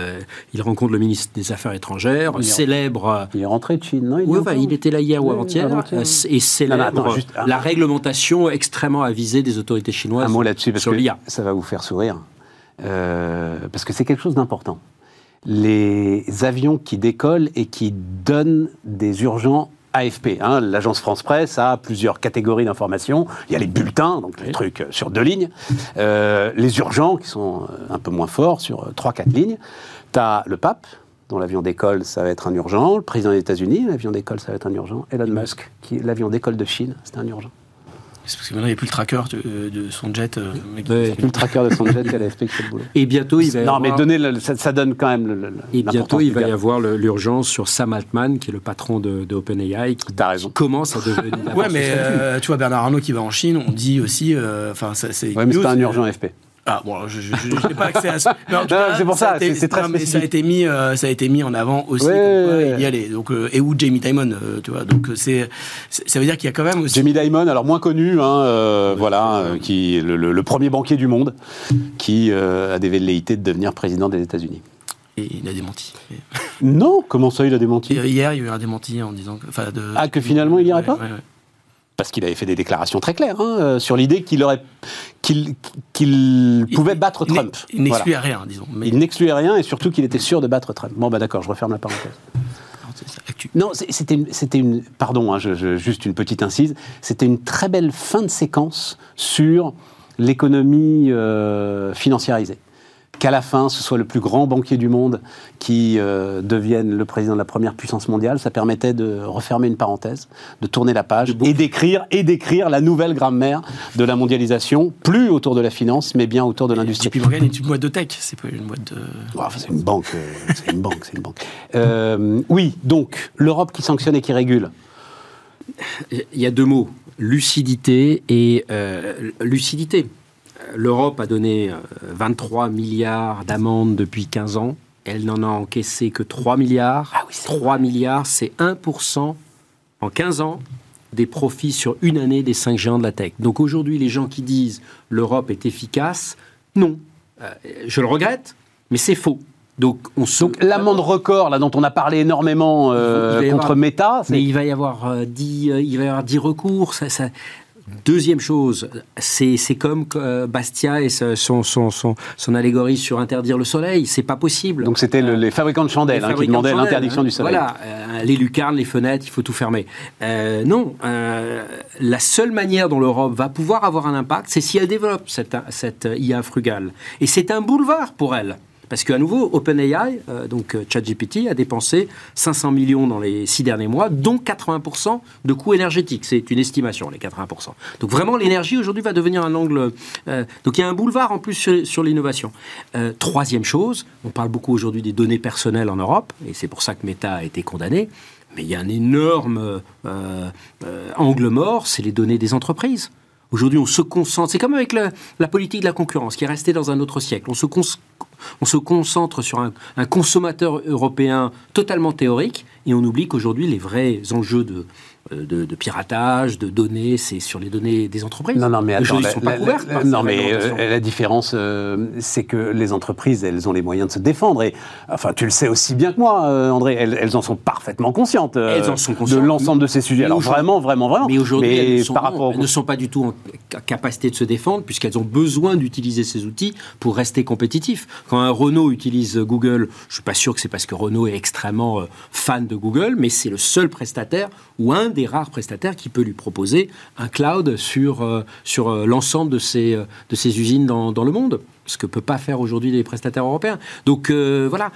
il, rencontre le ministre des Affaires étrangères, il célèbre. Il est rentré de Chine, non? Il, enfin, il était là hier ou avant-hier et célèbre la réglementation extrêmement avisée des autorités chinoises. Un mot là-dessus parce que ça va vous faire sourire. Euh, parce que c'est quelque chose d'important. Les avions qui décollent et qui donnent des urgents AFP. Hein, L'agence France Presse a plusieurs catégories d'informations. Il y a les bulletins, donc les trucs sur deux lignes. Euh, les urgents, qui sont un peu moins forts, sur trois, quatre lignes. Tu as le pape, dont l'avion décolle, ça va être un urgent. Le président des États-Unis, l'avion d'école, ça va être un urgent. Elon Musk, qui l'avion d'école de Chine, c'est un urgent. C'est parce que maintenant, il n'y a plus le tracker de, son jet. Euh, il n'y a plus le tracker de son jet, il y a qui fait le boulot. Et bientôt, il va y Non, mais donner ça, donne quand même le, Et bientôt, il va y avoir l'urgence sur Sam Altman, qui est le patron de, de OpenAI, qui, commence à devenir... ouais, mais euh, tu vois, Bernard Arnault qui va en Chine, on dit aussi... Euh, enfin, ça c'est... Ouais, mais c'est un urgent AFP. Ah bon, je n'ai pas accès à ça. c'est pour ça, c'est très mais ça a été mis, euh, ça a été mis en avant aussi. Ouais, il y allait. Donc euh, et où Jamie Dimon, euh, tu vois. Donc c'est, ça veut dire qu'il y a quand même aussi. Jamie Dimon, alors moins connu, hein, voilà, qui est le, premier banquier du monde, qui a des velléités de devenir président des États-Unis. Et il a démenti. non, comment ça il a démenti? Hier, il y a eu un démenti en disant que, de, ah que finalement il n'y irait pas? Parce qu'il avait fait des déclarations très claires hein, euh, sur l'idée qu'il aurait qu'il pouvait battre Trump. Il, n'excluait rien, disons. Il n'excluait rien et surtout qu'il était sûr de battre Trump. Bon, bah d'accord, je referme la parenthèse. Non, c'était une, une, pardon, hein, juste une petite incise. C'était une très belle fin de séquence sur l'économie euh, financiarisée qu'à la fin, ce soit le plus grand banquier du monde qui euh, devienne le président de la première puissance mondiale, ça permettait de refermer une parenthèse, de tourner la page et d'écrire et d'écrire la nouvelle grammaire de la mondialisation, plus autour de la finance, mais bien autour de l'industrie. JP Morgan est une boîte de tech, c'est pas une boîte de. c'est une banque, euh, c'est une banque, c'est une banque. Euh, oui, donc l'Europe qui sanctionne et qui régule il y a deux mots lucidité et lucidité. L'Europe a donné 23 milliards d'amendes depuis 15 ans. Elle n'en a encaissé que 3 milliards. Ah oui, 3 milliards, c'est 1% en 15 ans des profits sur une année des cinq géants de la tech. Donc aujourd'hui, les gens qui disent l'Europe est efficace, non. Euh, je le regrette, mais c'est faux. Donc, on l'amende record là dont on a parlé énormément euh, contre Meta, mais il va y avoir 10 euh, il va y avoir 10 recours. Ça, ça, Deuxième chose, c'est comme euh, Bastia et son, son, son, son, allégorie sur interdire le soleil. C'est pas possible. Donc c'était les fabricants de chandelles hein, qui demandaient l'interdiction du soleil. Voilà, euh, les lucarnes, les fenêtres, il faut tout fermer. Euh, non, la seule manière dont l'Europe va pouvoir avoir un impact, c'est si elle développe cette, cette IA frugale. Et c'est un boulevard pour elle. Parce qu'à nouveau, OpenAI, euh, donc euh, ChatGPT, a dépensé 500 millions dans les six derniers mois, dont 80% de coûts énergétiques. C'est une estimation, les 80%. Donc vraiment, l'énergie aujourd'hui va devenir un angle. Euh, donc il y a un boulevard en plus sur, l'innovation. troisième chose, on parle beaucoup aujourd'hui des données personnelles en Europe, et c'est pour ça que Meta a été condamné. Mais il y a un énorme angle mort, c'est les données des entreprises. Aujourd'hui, on se concentre. C'est comme avec la politique de la concurrence qui est restée dans un autre siècle. On se, on se concentre sur un, consommateur européen totalement théorique et on oublie qu'aujourd'hui, les vrais enjeux de, euh, de, piratage, de données, c'est sur les données des entreprises. Non, non, mais attends, la, sont pas couverts. non, mais euh, la différence, euh, c'est que les entreprises, elles ont les moyens de se défendre. Et enfin, tu le sais aussi bien que moi, André, elles, en sont parfaitement conscientes. elles en sont conscientes de l'ensemble de ces sujets. Alors vraiment, vraiment, vraiment. Mais aujourd'hui, elles, elles, ne sont pas du tout en capacité de se défendre puisqu'elles ont besoin d'utiliser ces outils pour rester compétitifs. Quand un Renault utilise Google, je suis pas sûr que c'est parce que Renault est extrêmement fan de Google, mais c'est le seul prestataire ou un des rares prestataires qui peut lui proposer un cloud sur, euh, sur euh, l'ensemble de ces, euh, de ces usines dans, dans le monde ce que peut pas faire aujourd'hui les prestataires européens. Donc voilà.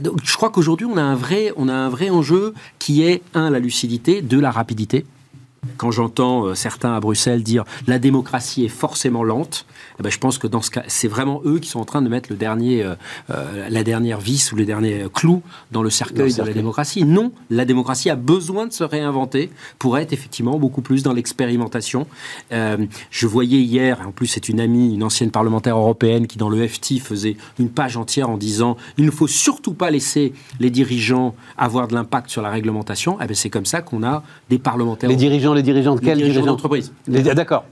donc, je crois qu'aujourd'hui on a un vrai on a un vrai enjeu qui est un la lucidité, deux la rapidité. Quand j'entends certains à Bruxelles dire la démocratie est forcément lente, eh ben, je pense que dans ce cas, c'est vraiment eux qui sont en train de mettre le dernier, euh, euh, la dernière vis ou le dernier clou dans le cercueil de la démocratie. Non, la démocratie a besoin de se réinventer pour être effectivement beaucoup plus dans l'expérimentation. Euh, je voyais hier, en plus c'est une amie, une ancienne parlementaire européenne qui dans le FT faisait une page entière en disant il ne faut surtout pas laisser les dirigeants avoir de l'impact sur la réglementation. Eh ben, c'est comme ça qu'on a des parlementaires. Les dirigeants, les dirigeants de quelle dirigeants d'entreprise D'accord.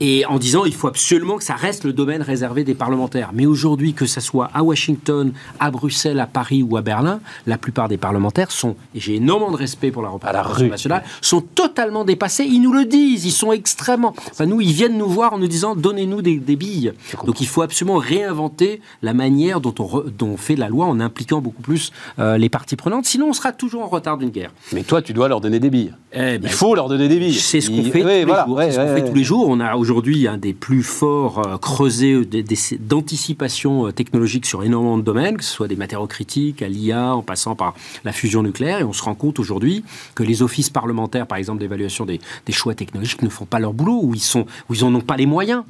et en disant il faut absolument que ça reste le domaine réservé des parlementaires. Mais aujourd'hui, que ce soit à Washington, à Bruxelles, à Paris ou à Berlin, la plupart des parlementaires sont, et j'ai énormément de respect pour la représentation nationale, sont totalement dépassés. Ils nous le disent, ils sont extrêmement. Enfin, nous, ils viennent nous voir en nous disant donnez-nous des, billes. Donc il faut absolument réinventer la manière dont on, dont fait la loi en impliquant beaucoup plus euh, les parties prenantes. Sinon, on sera toujours en retard d'une guerre. Mais toi, tu dois leur donner des billes. Eh ben, il faut leur donner C'est ce qu'on fait, tous, les jours. fait tous les jours. On a aujourd'hui un des plus forts euh, creuser d'anticipation euh, technologique sur énormément de domaines, que ce soit des matériaux critiques, à l'IA, en passant par la fusion nucléaire. Et on se rend compte aujourd'hui que les offices parlementaires, par exemple, d'évaluation des, choix technologiques, ne font pas leur boulot, ou ils, sont, où ils en ont pas les moyens.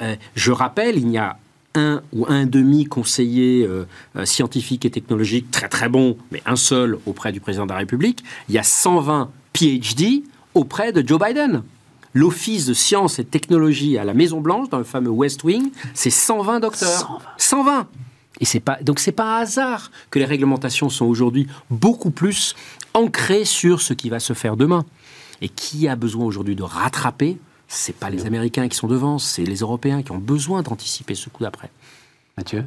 Euh, je rappelle, il y a un ou un demi conseiller euh, scientifique et technologique très très bon, mais un seul auprès du président de la République. Il y a 120 PhD auprès de Joe Biden l'Office de sciences et technologies à la Maison Blanche, dans le fameux West Wing, c'est 120 docteurs. 120. Et c'est pas donc c'est pas un hasard que les réglementations sont aujourd'hui beaucoup plus ancrées sur ce qui va se faire demain. Et qui a besoin aujourd'hui de rattraper? C'est pas les Américains qui sont devant, c'est les Européens qui ont besoin d'anticiper ce coup d'après. Mathieu?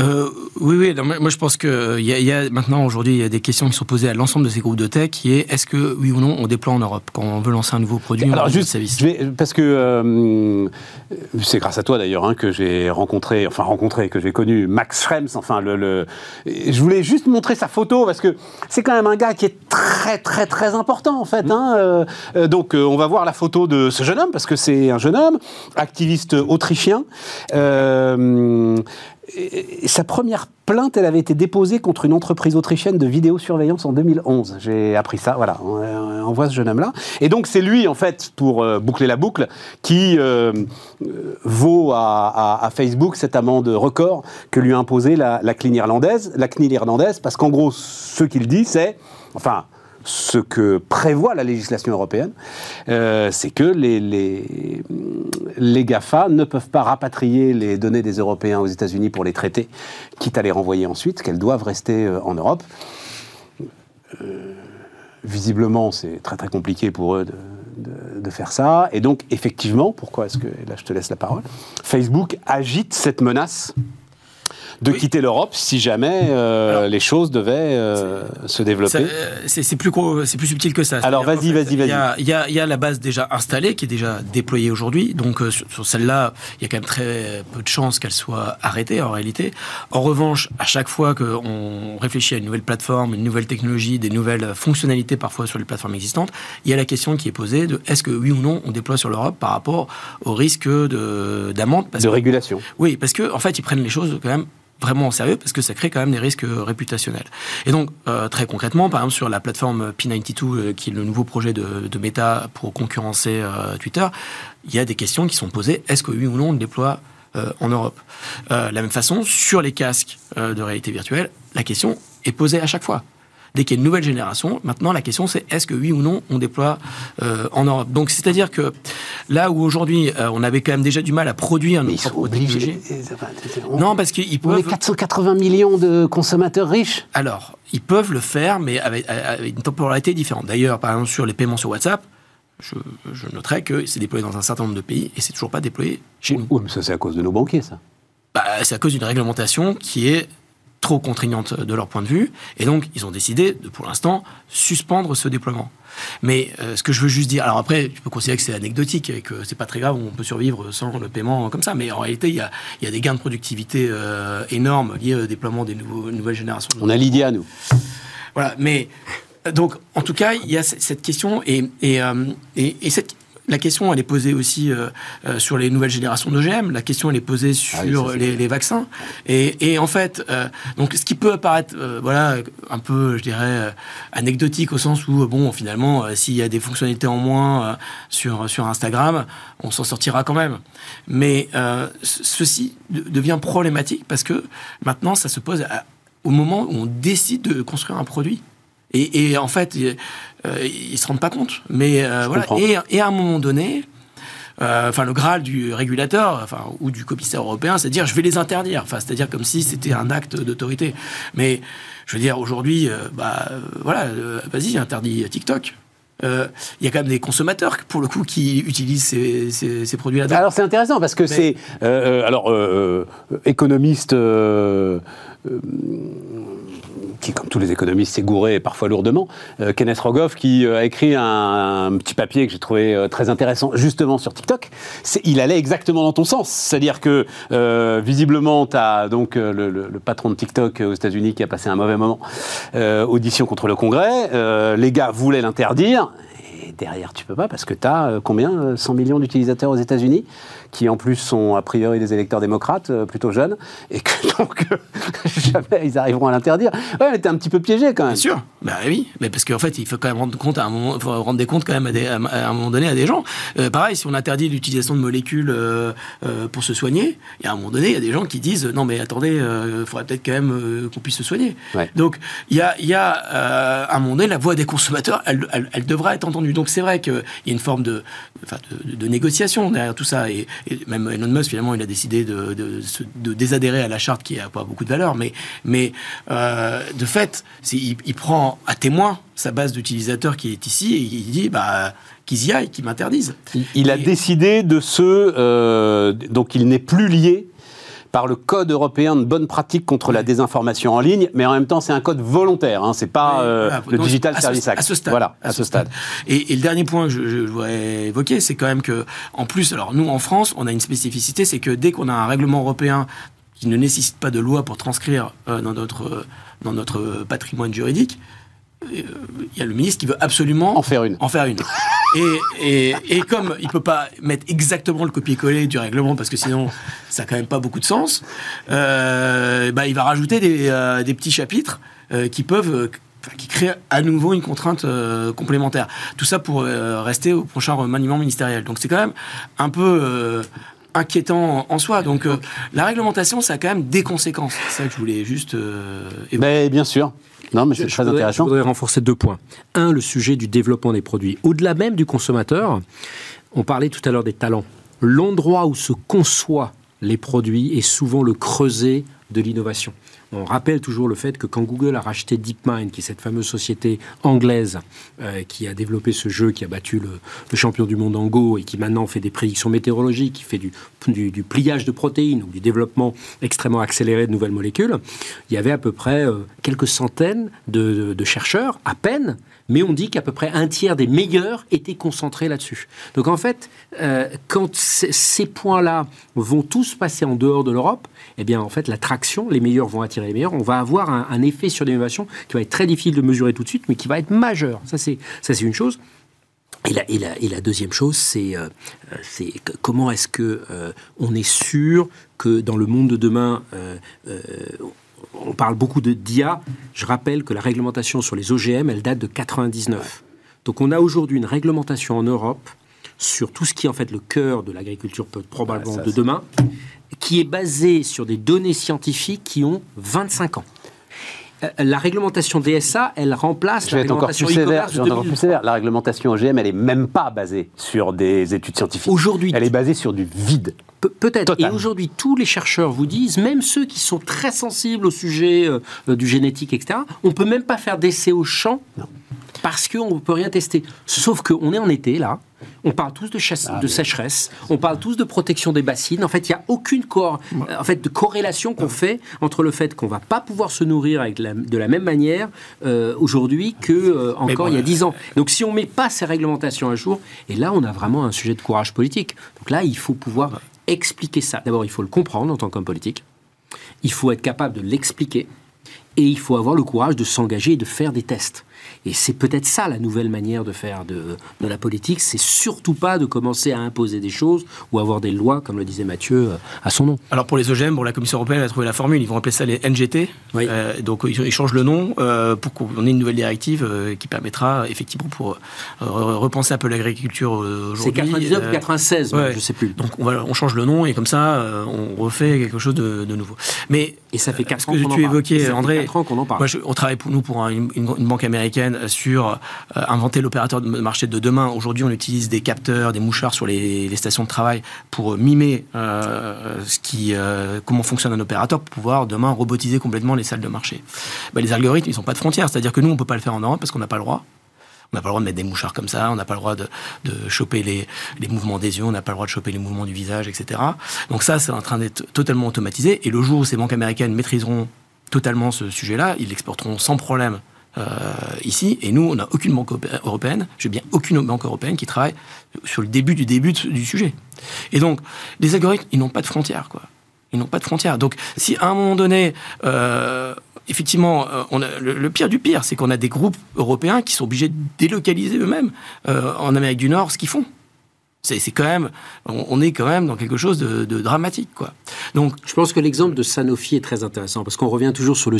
Euh, oui, oui. moi, je pense que il y, a maintenant aujourd'hui, il y a des questions qui sont posées à l'ensemble de ces groupes de tech, qui est est-ce que oui ou non on déploie en Europe quand on veut lancer un nouveau produit, Alors juste, service. Je vais, parce que euh, c'est grâce à toi d'ailleurs hein, que j'ai rencontré, enfin rencontré, que j'ai connu Max Schrems. Enfin, le, le, je voulais juste montrer sa photo parce que c'est quand même un gars qui est très très très important en fait. Hein, euh, euh donc on va voir la photo de ce jeune homme parce que c'est un jeune homme activiste autrichien. Euh, sa première plainte, elle avait été déposée contre une entreprise autrichienne de vidéosurveillance en 2011. J'ai appris ça, voilà. On, voit ce jeune homme-là. Et donc, c'est lui, en fait, pour euh, boucler la boucle, qui euh, vaut à, Facebook cette amende record que lui a imposée la, la CNIL irlandaise. La CNIL irlandaise, parce qu'en gros, ce qu'il dit, c'est. Enfin, ce que prévoit la législation européenne, euh, c'est que les, GAFA ne peuvent pas rapatrier les données des Européens aux États-Unis pour les traiter, quitte à les renvoyer ensuite, qu'elles doivent rester euh, en Europe. Euh, visiblement, c'est très très compliqué pour eux de, de, faire ça. Et donc, effectivement, pourquoi est-ce que, là je te laisse la parole, Facebook agite cette menace de quitter l'Europe si jamais euh, les choses devaient euh, se développer euh, C'est plus, plus subtil que ça. Alors vas-y, vas-y, vas-y. Il y, y, a la base déjà installée, qui est déjà déployée aujourd'hui. Donc sur, celle-là, il y a quand même très peu de chances qu'elle soit arrêtée en réalité. En revanche, à chaque fois qu'on réfléchit à une nouvelle plateforme, une nouvelle technologie, des nouvelles fonctionnalités parfois sur les plateformes existantes, il y a la question qui est posée de est-ce que oui ou non on déploie sur l'Europe par rapport au risque d'amende? De, de régulation. Oui, parce qu'en en fait, ils prennent les choses quand même vraiment au sérieux parce que ça crée quand même des risques réputationnels. Et donc, euh, très concrètement, par exemple, sur la plateforme P92, euh, qui est le nouveau projet de, de Meta pour concurrencer euh, Twitter, il y a des questions qui sont posées. Est-ce que oui ou non on le déploie en Europe? La même façon, sur les casques de réalité virtuelle, la question est posée à chaque fois dès qu'il y a une nouvelle génération. Maintenant, la question, c'est est-ce que oui ou non on déploie euh, en Europe? Donc, c'est-à-dire que là où aujourd'hui, euh, on avait quand même déjà du mal à produire nos propres technologies. Non, parce qu'ils peuvent. On est 480 millions de consommateurs riches. Alors, ils peuvent le faire, mais avec, une temporalité différente. D'ailleurs, par exemple, sur les paiements sur WhatsApp, je, je noterai que c'est déployé dans un certain nombre de pays et c'est toujours pas déployé chez nous. Oui, mais ça, c'est à cause de nos banquiers, ça. Bah, c'est à cause d'une réglementation qui est trop contraignantes de leur point de vue, et donc ils ont décidé de, pour l'instant, suspendre ce déploiement. Mais euh, ce que je veux juste dire, alors après, tu peux considérer que c'est anecdotique et que c'est pas très grave, on peut survivre sans le paiement comme ça, mais en réalité, il y a, y a, des gains de productivité euh, énormes liés au déploiement des nouveaux, nouvelles générations. On a Lydia, nous. Voilà, mais donc, en tout cas, il y a cette question et, et, euh, et, et cette, la question, elle est posée aussi euh, euh, sur les nouvelles générations d'OGM. La question, elle est posée ah sur les, vaccins. Et, en fait, euh, donc, ce qui peut apparaître, voilà, un peu, je dirais, anecdotique au sens où, bon, finalement, s'il y a des fonctionnalités en moins sur, sur Instagram, on s'en sortira quand même. Mais ceci devient problématique parce que maintenant, ça se pose au moment où on décide de construire un produit. Et, en fait, euh, ils ne se rendent pas compte. Mais euh, voilà. Et, à un moment donné, euh, enfin le Graal du régulateur, enfin ou du commissaire européen, c'est de dire je vais les interdire. Enfin, c'est-à-dire comme si c'était un acte d'autorité. Mais je veux dire aujourd'hui, bah voilà, vas-y, interdit TikTok. Il y a quand même des consommateurs, pour le coup, qui utilisent ces, ces, produits-là. Alors c'est intéressant parce que c'est... alors, économiste qui, comme tous les économistes, s'est gouré parfois lourdement, euh, Kenneth Rogoff, qui euh, a écrit un, petit papier que j'ai trouvé euh, très intéressant, justement sur TikTok. Il allait exactement dans ton sens. C'est-à-dire que, visiblement, tu as donc le, le, patron de TikTok aux États-Unis qui a passé un mauvais moment, audition contre le Congrès. les gars voulaient l'interdire. Derrière, tu peux pas parce que tu as combien 100 millions d'utilisateurs aux États-Unis qui en plus sont a priori des électeurs démocrates, euh, plutôt jeunes, et que donc euh, jamais ils arriveront à l'interdire. Ouais, elle était un petit peu piégée quand même. Bien sûr, bah oui, mais parce qu'en fait, il faut quand même rendre compte à un moment, faut rendre des comptes quand même à, des, à un moment donné à des gens. Euh, pareil, si on interdit l'utilisation de molécules pour se soigner, et à un moment donné, il y a des gens qui disent non mais attendez, il faudrait peut-être quand même qu'on puisse se soigner. Donc il y a, y a à un moment donné la voix des consommateurs, elle, elle, devra être entendue. Donc c'est vrai qu'il y a une forme de, de, de, négociation derrière tout ça, et, et même Elon Musk, finalement, il a décidé de, de, désadhérer à la charte qui n'a pas beaucoup de valeur, mais, mais euh, de fait, il, il, prend à témoin sa base d'utilisateurs qui est ici et il dit bah, qu'ils y aillent, qu'ils m'interdisent. Il, a décidé de ce. Euh, donc il n'est plus lié par le code européen de bonne pratique contre la désinformation en ligne, mais en même temps, c'est un code volontaire. Hein, c'est pas euh, le Digital Service Act. À ce stade. Voilà, à, ce stade. Et, le dernier point que je, voudrais évoquer, c'est quand même que, en plus, alors nous en France, on a une spécificité, c'est que dès qu'on a un règlement européen qui ne nécessite pas de loi pour transcrire euh, dans notre dans notre patrimoine juridique, euh, il y a le ministre qui veut absolument en faire une. En faire une. Et, comme il peut pas mettre exactement le copier-coller du règlement parce que sinon ça n'a quand même pas beaucoup de sens, euh, bah, il va rajouter des, euh, petits chapitres euh, qui peuvent qui créent à nouveau une contrainte complémentaire. Tout ça pour rester au prochain remaniement ministériel. Donc c'est quand même un peu inquiétant en soi. Donc la réglementation, ça a quand même des conséquences. C'est ça que je voulais juste. Mais bien sûr. Non, mais c'est très intéressant. Je voudrais renforcer deux points. Un, le sujet du développement des produits. Au-delà même du consommateur, on parlait tout à l'heure des talents. L'endroit où se conçoit les produits est souvent le creuset de l'innovation. On rappelle toujours le fait que quand Google a racheté DeepMind, qui est cette fameuse société anglaise euh, qui a développé ce jeu, qui a battu le, champion du monde en Go et qui maintenant fait des prédictions météorologiques, qui fait du, pliage de protéines ou du développement extrêmement accéléré de nouvelles molécules, il y avait à peu près euh, quelques centaines de, chercheurs, à peine, mais on dit qu'à peu près un tiers des meilleurs étaient concentrés là-dessus. Donc en fait, euh, quand ces points-là vont tous passer en dehors de l'Europe, eh bien en fait l'attraction, les meilleurs vont attirer les meilleurs, on va avoir un, effet sur l'innovation qui va être très difficile de mesurer tout de suite, mais qui va être majeur. Ça c'est une chose. Et la, deuxième chose, c'est euh, comment est-ce que euh, on est sûr que dans le monde de demain, euh, on parle beaucoup de DIA. Je rappelle que la réglementation sur les OGM, elle date de 99. Donc on a aujourd'hui une réglementation en Europe sur tout ce qui est en fait le cœur de l'agriculture probablement de demain, qui est basée sur des données scientifiques qui ont 25 ans. Euh, la réglementation DSA, elle remplace la réglementation encore plus sévère. La réglementation OGM, elle est même pas basée sur des études scientifiques. Aujourd'hui, elle est basée sur du vide. Peut-être. Et aujourd'hui, tous les chercheurs vous disent, même ceux qui sont très sensibles au sujet euh, euh, du génétique, etc., on peut même pas faire d'essais au champ parce qu'on ne peut rien tester. Sauf qu'on est en été, là, on parle tous de, ah, de sécheresse, on parle tous de protection des bassines. En fait, il n'y a aucune en fait, de corrélation qu'on fait entre le fait qu'on va pas pouvoir se nourrir avec de la même manière euh, aujourd'hui que euh, encore il y a dix ans. Donc, si on met pas ces réglementations à jour, et là, on a vraiment un sujet de courage politique. Donc là, il faut pouvoir expliquer ça. D'abord, il faut le comprendre en tant qu'homme politique. Il faut être capable de l'expliquer. Et il faut avoir le courage de s'engager et de faire des tests. Et c'est peut-être ça la nouvelle manière de faire de, de la politique, c'est surtout pas de commencer à imposer des choses ou avoir des lois, comme le disait Mathieu, euh, à son nom. Alors pour les OGM, pour la Commission européenne a trouvé la formule, ils vont appeler ça les NGT. Euh, donc ils changent le nom euh, pour qu'on ait une nouvelle directive qui permettra effectivement pour repenser un peu l'agriculture aujourd'hui. C'est 99 ou 96, je sais plus. Donc on, va, on change le nom et comme ça on refait quelque chose de, nouveau. Mais et ça fait 4 ans que tu évoquais, André. qu'on en parle. Moi, on travaille pour nous pour une, une banque américaine sur euh, inventer l'opérateur de marché de demain. Aujourd'hui, on utilise des capteurs, des mouchards sur les, stations de travail pour mimer euh, euh, comment fonctionne un opérateur pour pouvoir demain robotiser complètement les salles de marché. Bah, les algorithmes, ils n'ont pas de frontières. C'est-à-dire que nous, on ne peut pas le faire en Europe parce qu'on n'a pas le droit. On n'a pas le droit de mettre des mouchards comme ça, on n'a pas le droit de, choper les, mouvements des yeux, on n'a pas le droit de choper les mouvements du visage, etc. Donc ça, c'est en train d'être totalement automatisé. Et le jour où ces banques américaines maîtriseront totalement ce sujet-là, ils l'exporteront sans problème ici. Et nous, on n'a aucune banque européenne, j'ai bien aucune banque européenne qui travaille sur le début du début du sujet. Et donc, les algorithmes, ils n'ont pas de frontières, quoi. Ils n'ont pas de frontières. Donc, si à un moment donné, euh, effectivement, euh, on a, le, pire du pire, c'est qu'on a des groupes européens qui sont obligés de délocaliser eux-mêmes en Amérique du Nord ce qu'ils font. C'est quand même, on, est quand même dans quelque chose de, dramatique, quoi. Donc, je pense que l'exemple de Sanofi est très intéressant parce qu'on revient toujours sur le,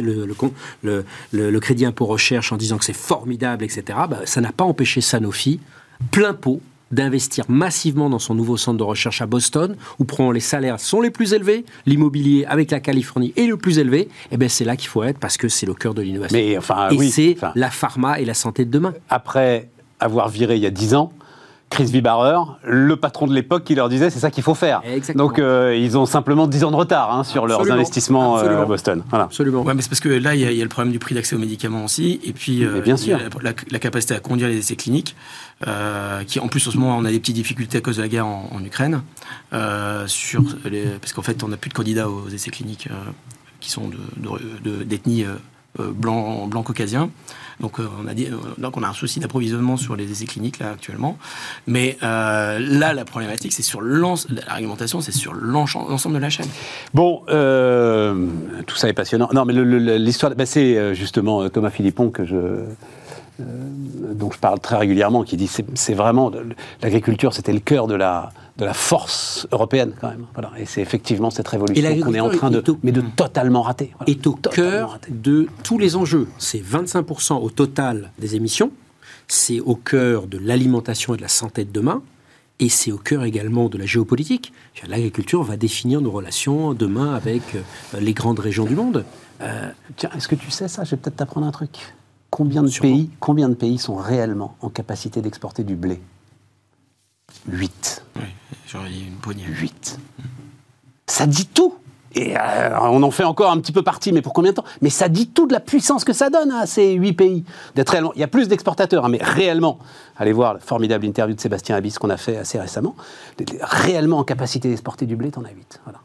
le, le, le, crédit impôt recherche en disant que c'est formidable, etc. Bah, ça n'a pas empêché Sanofi, plein pot, d'investir massivement dans son nouveau centre de recherche à Boston, où les salaires sont les plus élevés, l'immobilier avec la Californie est le plus élevé, et eh bien c'est là qu'il faut être parce que c'est le cœur de l'innovation. Mais enfin, et c'est la pharma et la santé de demain. Après avoir viré il y a 10 ans, Chris Vibarer, le patron de l'époque qui leur disait c'est ça qu'il faut faire. Donc euh, ils ont simplement 10 ans de retard hein, sur leurs investissements euh, à Boston. Voilà. Absolument. Ouais, mais c'est parce que là il y, a le problème du prix d'accès aux médicaments aussi, et puis euh, bien sûr. La, capacité à conduire les essais cliniques, qui en plus en ce moment on a des petites difficultés à cause de la guerre en, Ukraine, sur parce qu'en fait on n'a plus de candidats aux essais cliniques qui sont d'ethnie de, de, blanc, blanc caucasien. Donc, euh, on a euh, donc on a un souci d'approvisionnement sur les essais cliniques là actuellement. Mais euh, là, la problématique, c'est sur l'argumentation, c'est sur l'ensemble de la chaîne. Bon, tout ça est passionnant. Non, mais l'histoire, bah, c'est justement Thomas Philippon que je dont je parle très régulièrement, qui dit c'est vraiment l'agriculture, c'était le cœur de la de la force européenne quand même. Voilà. Et c'est effectivement cette révolution qu'on est en train de, mais de totalement rater. Est au cœur de tous les enjeux. C'est 25% au total des émissions. C'est au cœur de l'alimentation et de la santé de demain. Et c'est au cœur également de la géopolitique. L'agriculture va définir nos relations demain avec euh, les grandes régions du monde. tiens, est-ce que tu sais ça? Je vais peut-être t'apprendre un truc. Combien de, pays, combien de pays sont réellement en capacité d'exporter du blé? 8. Oui, j'aurais dit une poignée. 8. Ça dit tout et euh, on en fait encore un petit peu partie, mais pour combien de temps? Mais ça dit tout de la puissance que ça donne à ces huit pays. D'être réellement, il y a plus d'exportateurs, hein, mais réellement, allez voir la formidable interview de Sébastien Abyss qu'on a fait assez récemment. Réellement en capacité d'exporter du blé, t'en as 8. Voilà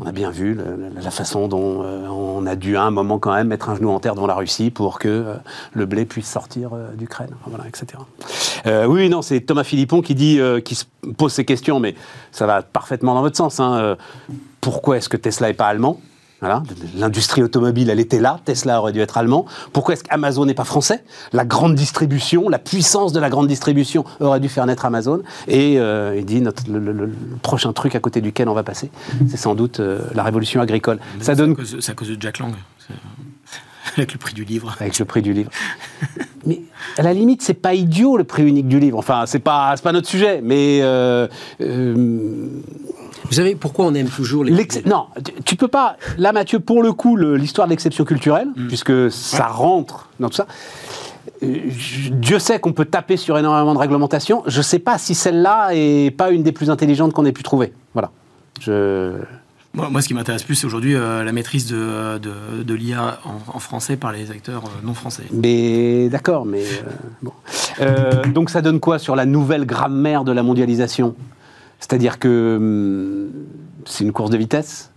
on a bien vu la façon dont euh, on a dû à un moment quand même mettre un genou en terre devant la Russie pour que euh, le blé puisse sortir euh, d'Ukraine, etc. oui, non, c'est Thomas Philippon qui dit, qui se pose ces questions, mais ça va parfaitement dans votre sens. Hein. pourquoi est-ce que Tesla n'est pas allemand? L'industrie automobile, elle était là. Tesla aurait dû être allemand. Pourquoi est-ce qu'Amazon n'est pas français? La grande distribution, la puissance de la grande distribution aurait dû faire naître Amazon. Et euh, il dit notre, le, prochain truc à côté duquel on va passer, c'est sans doute euh, la révolution agricole. Ça donne. C'est à, cause de Jack Lang. Avec le prix du livre. Avec le prix du livre. mais à la limite, c'est pas idiot le prix unique du livre. Enfin, c'est pas, pas notre sujet. Mais euh, vous savez pourquoi on aime toujours les... Non, tu peux pas. Là, Mathieu, pour le coup, l'histoire de l'exception culturelle, mm. puisque ça rentre dans tout ça. Euh, Dieu sait qu'on peut taper sur énormément de réglementations. Je ne sais pas si celle-là est pas une des plus intelligentes qu'on ait pu trouver. Voilà. Je... Moi, ce qui m'intéresse plus, c'est aujourd'hui euh, la maîtrise de, de, l'IA en, français par les acteurs euh, non français. Mais d'accord, mais bon. donc ça donne quoi sur la nouvelle grammaire de la mondialisation? C'est-à-dire que hum, c'est une course de vitesse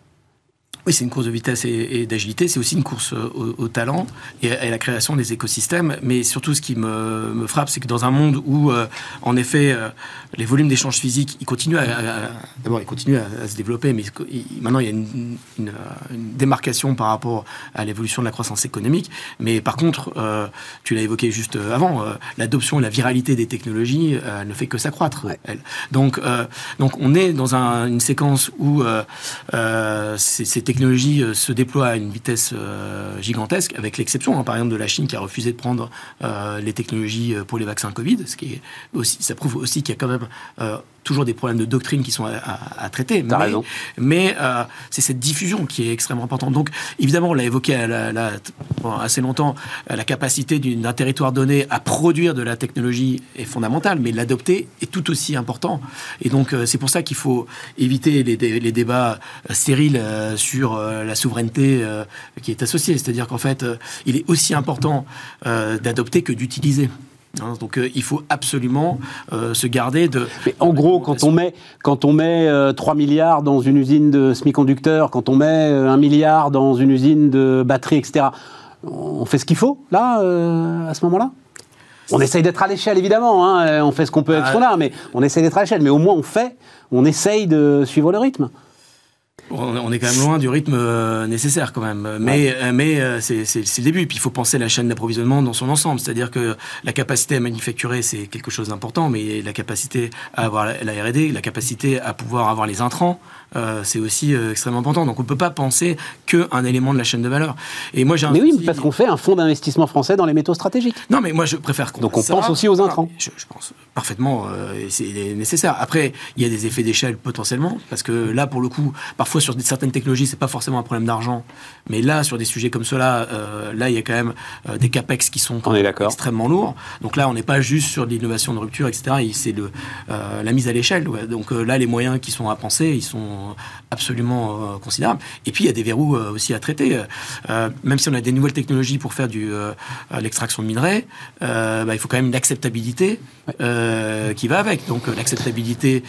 oui, c'est une course de vitesse et, d'agilité. C'est aussi une course euh, au, talent et à, la création des écosystèmes. Mais surtout, ce qui me, frappe, c'est que dans un monde où, euh, en effet, euh, les volumes d'échanges physiques, ils continuent à, d'abord, ils continuent à, se développer, mais maintenant, il y a une, démarcation par rapport à l'évolution de la croissance économique. Mais par contre, tu l'as évoqué juste avant, l'adoption et la viralité des technologies ne fait que s'accroître. Donc, donc, on est dans une séquence où ces, ces technologie euh, se déploie à une vitesse euh, gigantesque, avec l'exception, hein, par exemple, de la Chine qui a refusé de prendre euh, les technologies pour les vaccins Covid, ce qui est aussi, ça prouve aussi qu'il y a quand même toujours des problèmes de doctrine qui sont à, traiter. mais, raison. Mais c'est cette diffusion qui est extrêmement importante. Donc, évidemment, on l'a évoqué assez longtemps, la capacité d'un territoire donné à produire de la technologie est fondamentale, mais l'adopter est tout aussi important. Et donc, c'est pour ça qu'il faut éviter les, les débats stériles sur euh, la souveraineté euh, qui est associée. C'est-à-dire qu'en fait, euh, il est aussi important d'adopter que d'utiliser. Hein, donc il faut absolument se garder de... Mais en gros, quand on met, quand on met 3 milliards dans une usine de semi-conducteurs, quand on met 1 milliard dans une usine de batteries, etc., on fait ce qu'il faut, là, à ce moment-là? On essaye d'être à l'échelle, évidemment. Hein, on fait ce qu'on peut avec ce qu'on a, mais on essaye d'être à l'échelle. Mais au moins, on fait, on essaye de suivre le rythme. On est quand même loin du rythme euh, nécessaire quand même, mais, euh, mais euh, c'est le début. Puis il faut penser la chaîne d'approvisionnement dans son ensemble, c'est-à-dire que la capacité à manufacturer c'est quelque chose d'important, mais la capacité à avoir la R&D, la capacité à pouvoir avoir les intrants, c'est aussi extrêmement important. Donc on ne peut pas penser qu'un élément de la chaîne de valeur. Et moi j'ai mais oui, parce qu'on fait un fonds d'investissement français dans les métaux stratégiques. Non, mais moi je préfère qu'on. Donc on pense aussi aux intrants. je, pense parfaitement, c'est nécessaire. Après, il y a des effets d'échelle potentiellement, parce que là pour le coup, parfois sur certaines technologies, c'est pas forcément un problème d'argent, mais là, sur des sujets comme cela, euh, là, il y a quand même euh, des capex qui sont extrêmement lourds. Donc là, on n'est pas juste sur de l'innovation de rupture, etc. C'est euh, la mise à l'échelle. Donc là, les moyens qui sont à penser, ils sont absolument considérables. Et puis, il y a des verrous aussi à traiter. même si on a des nouvelles technologies pour faire du l'extraction de minerais, bah, il faut quand même une acceptabilité qui va avec. Donc l'acceptabilité,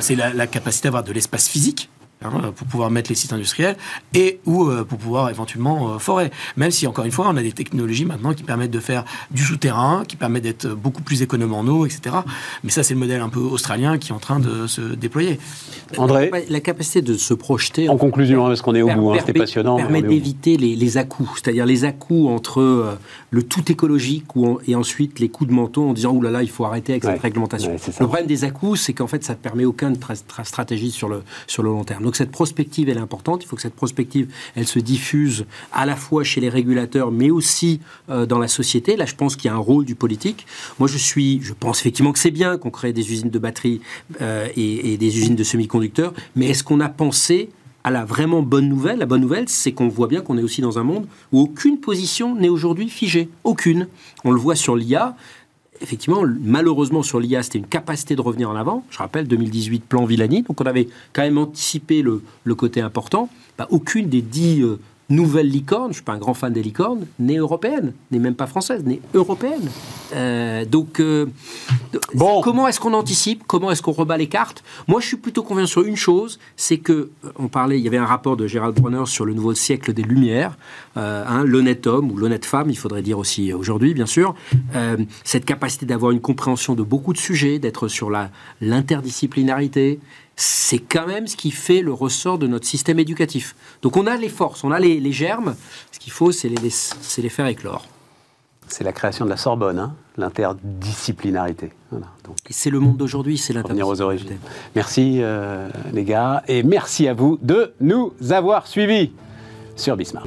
c'est la, la capacité d'avoir de l'espace physique Hein, pour pouvoir mettre les sites industriels et ou euh, pour pouvoir éventuellement euh, forêt. Même si, encore une fois, on a des technologies maintenant qui permettent de faire du souterrain, qui permettent d'être beaucoup plus économe en eau, etc. Mais ça, c'est le modèle un peu australien qui est en train de se déployer. André La capacité de se projeter... En conclusion, hein, parce qu'on est au bout, hein, c'était passionnant. permet d'éviter les, les à-coups, c'est-à-dire les à-coups entre euh, le tout écologique et ensuite les coups de manteau en disant « Ouh là là, il faut arrêter avec cette réglementation Le problème des à-coups, c'est qu'en fait, ça ne permet aucune stratégie sur le, sur le long terme. Donc cette prospective, elle est importante. Il faut que cette prospective, elle se diffuse à la fois chez les régulateurs, mais aussi euh, dans la société. Là, je pense qu'il y a un rôle du politique. Moi, je suis, je pense effectivement que c'est bien qu'on crée des usines de batteries euh, et, des usines de semi-conducteurs, mais est-ce qu'on a pensé à la vraiment bonne nouvelle? La bonne nouvelle, c'est qu'on voit bien qu'on est aussi dans un monde où aucune position n'est aujourd'hui figée. Aucune. On le voit sur l'IA effectivement, malheureusement, sur l'IA, c'était une capacité de revenir en avant. Je rappelle, 2018, plan Villani. Donc, on avait quand même anticipé le, côté important. Bah, aucune des dix euh, nouvelle licorne, je ne suis pas un grand fan des licornes, n'est européenne, n'est même pas française, n'est européenne. Euh, donc, euh, bon. comment est-ce qu'on anticipe Comment est-ce qu'on rebat les cartes? Moi, je suis plutôt convaincu sur une chose, c'est que, euh, on parlait, il y avait un rapport de Gérald Bronner sur le nouveau siècle des Lumières, hein, l'honnête homme ou l'honnête femme, il faudrait dire aussi aujourd'hui, bien sûr, cette capacité d'avoir une compréhension de beaucoup de sujets, d'être sur l'interdisciplinarité, c'est quand même ce qui fait le ressort de notre système éducatif. Donc on a les forces, on a les, germes, ce qu'il faut, c'est les, les, faire éclore. C'est la création de la Sorbonne, hein, l'interdisciplinarité. c'est le monde d'aujourd'hui, c'est l'interdisciplinarité. Merci euh, les gars, et merci à vous de nous avoir suivis sur Bismarck.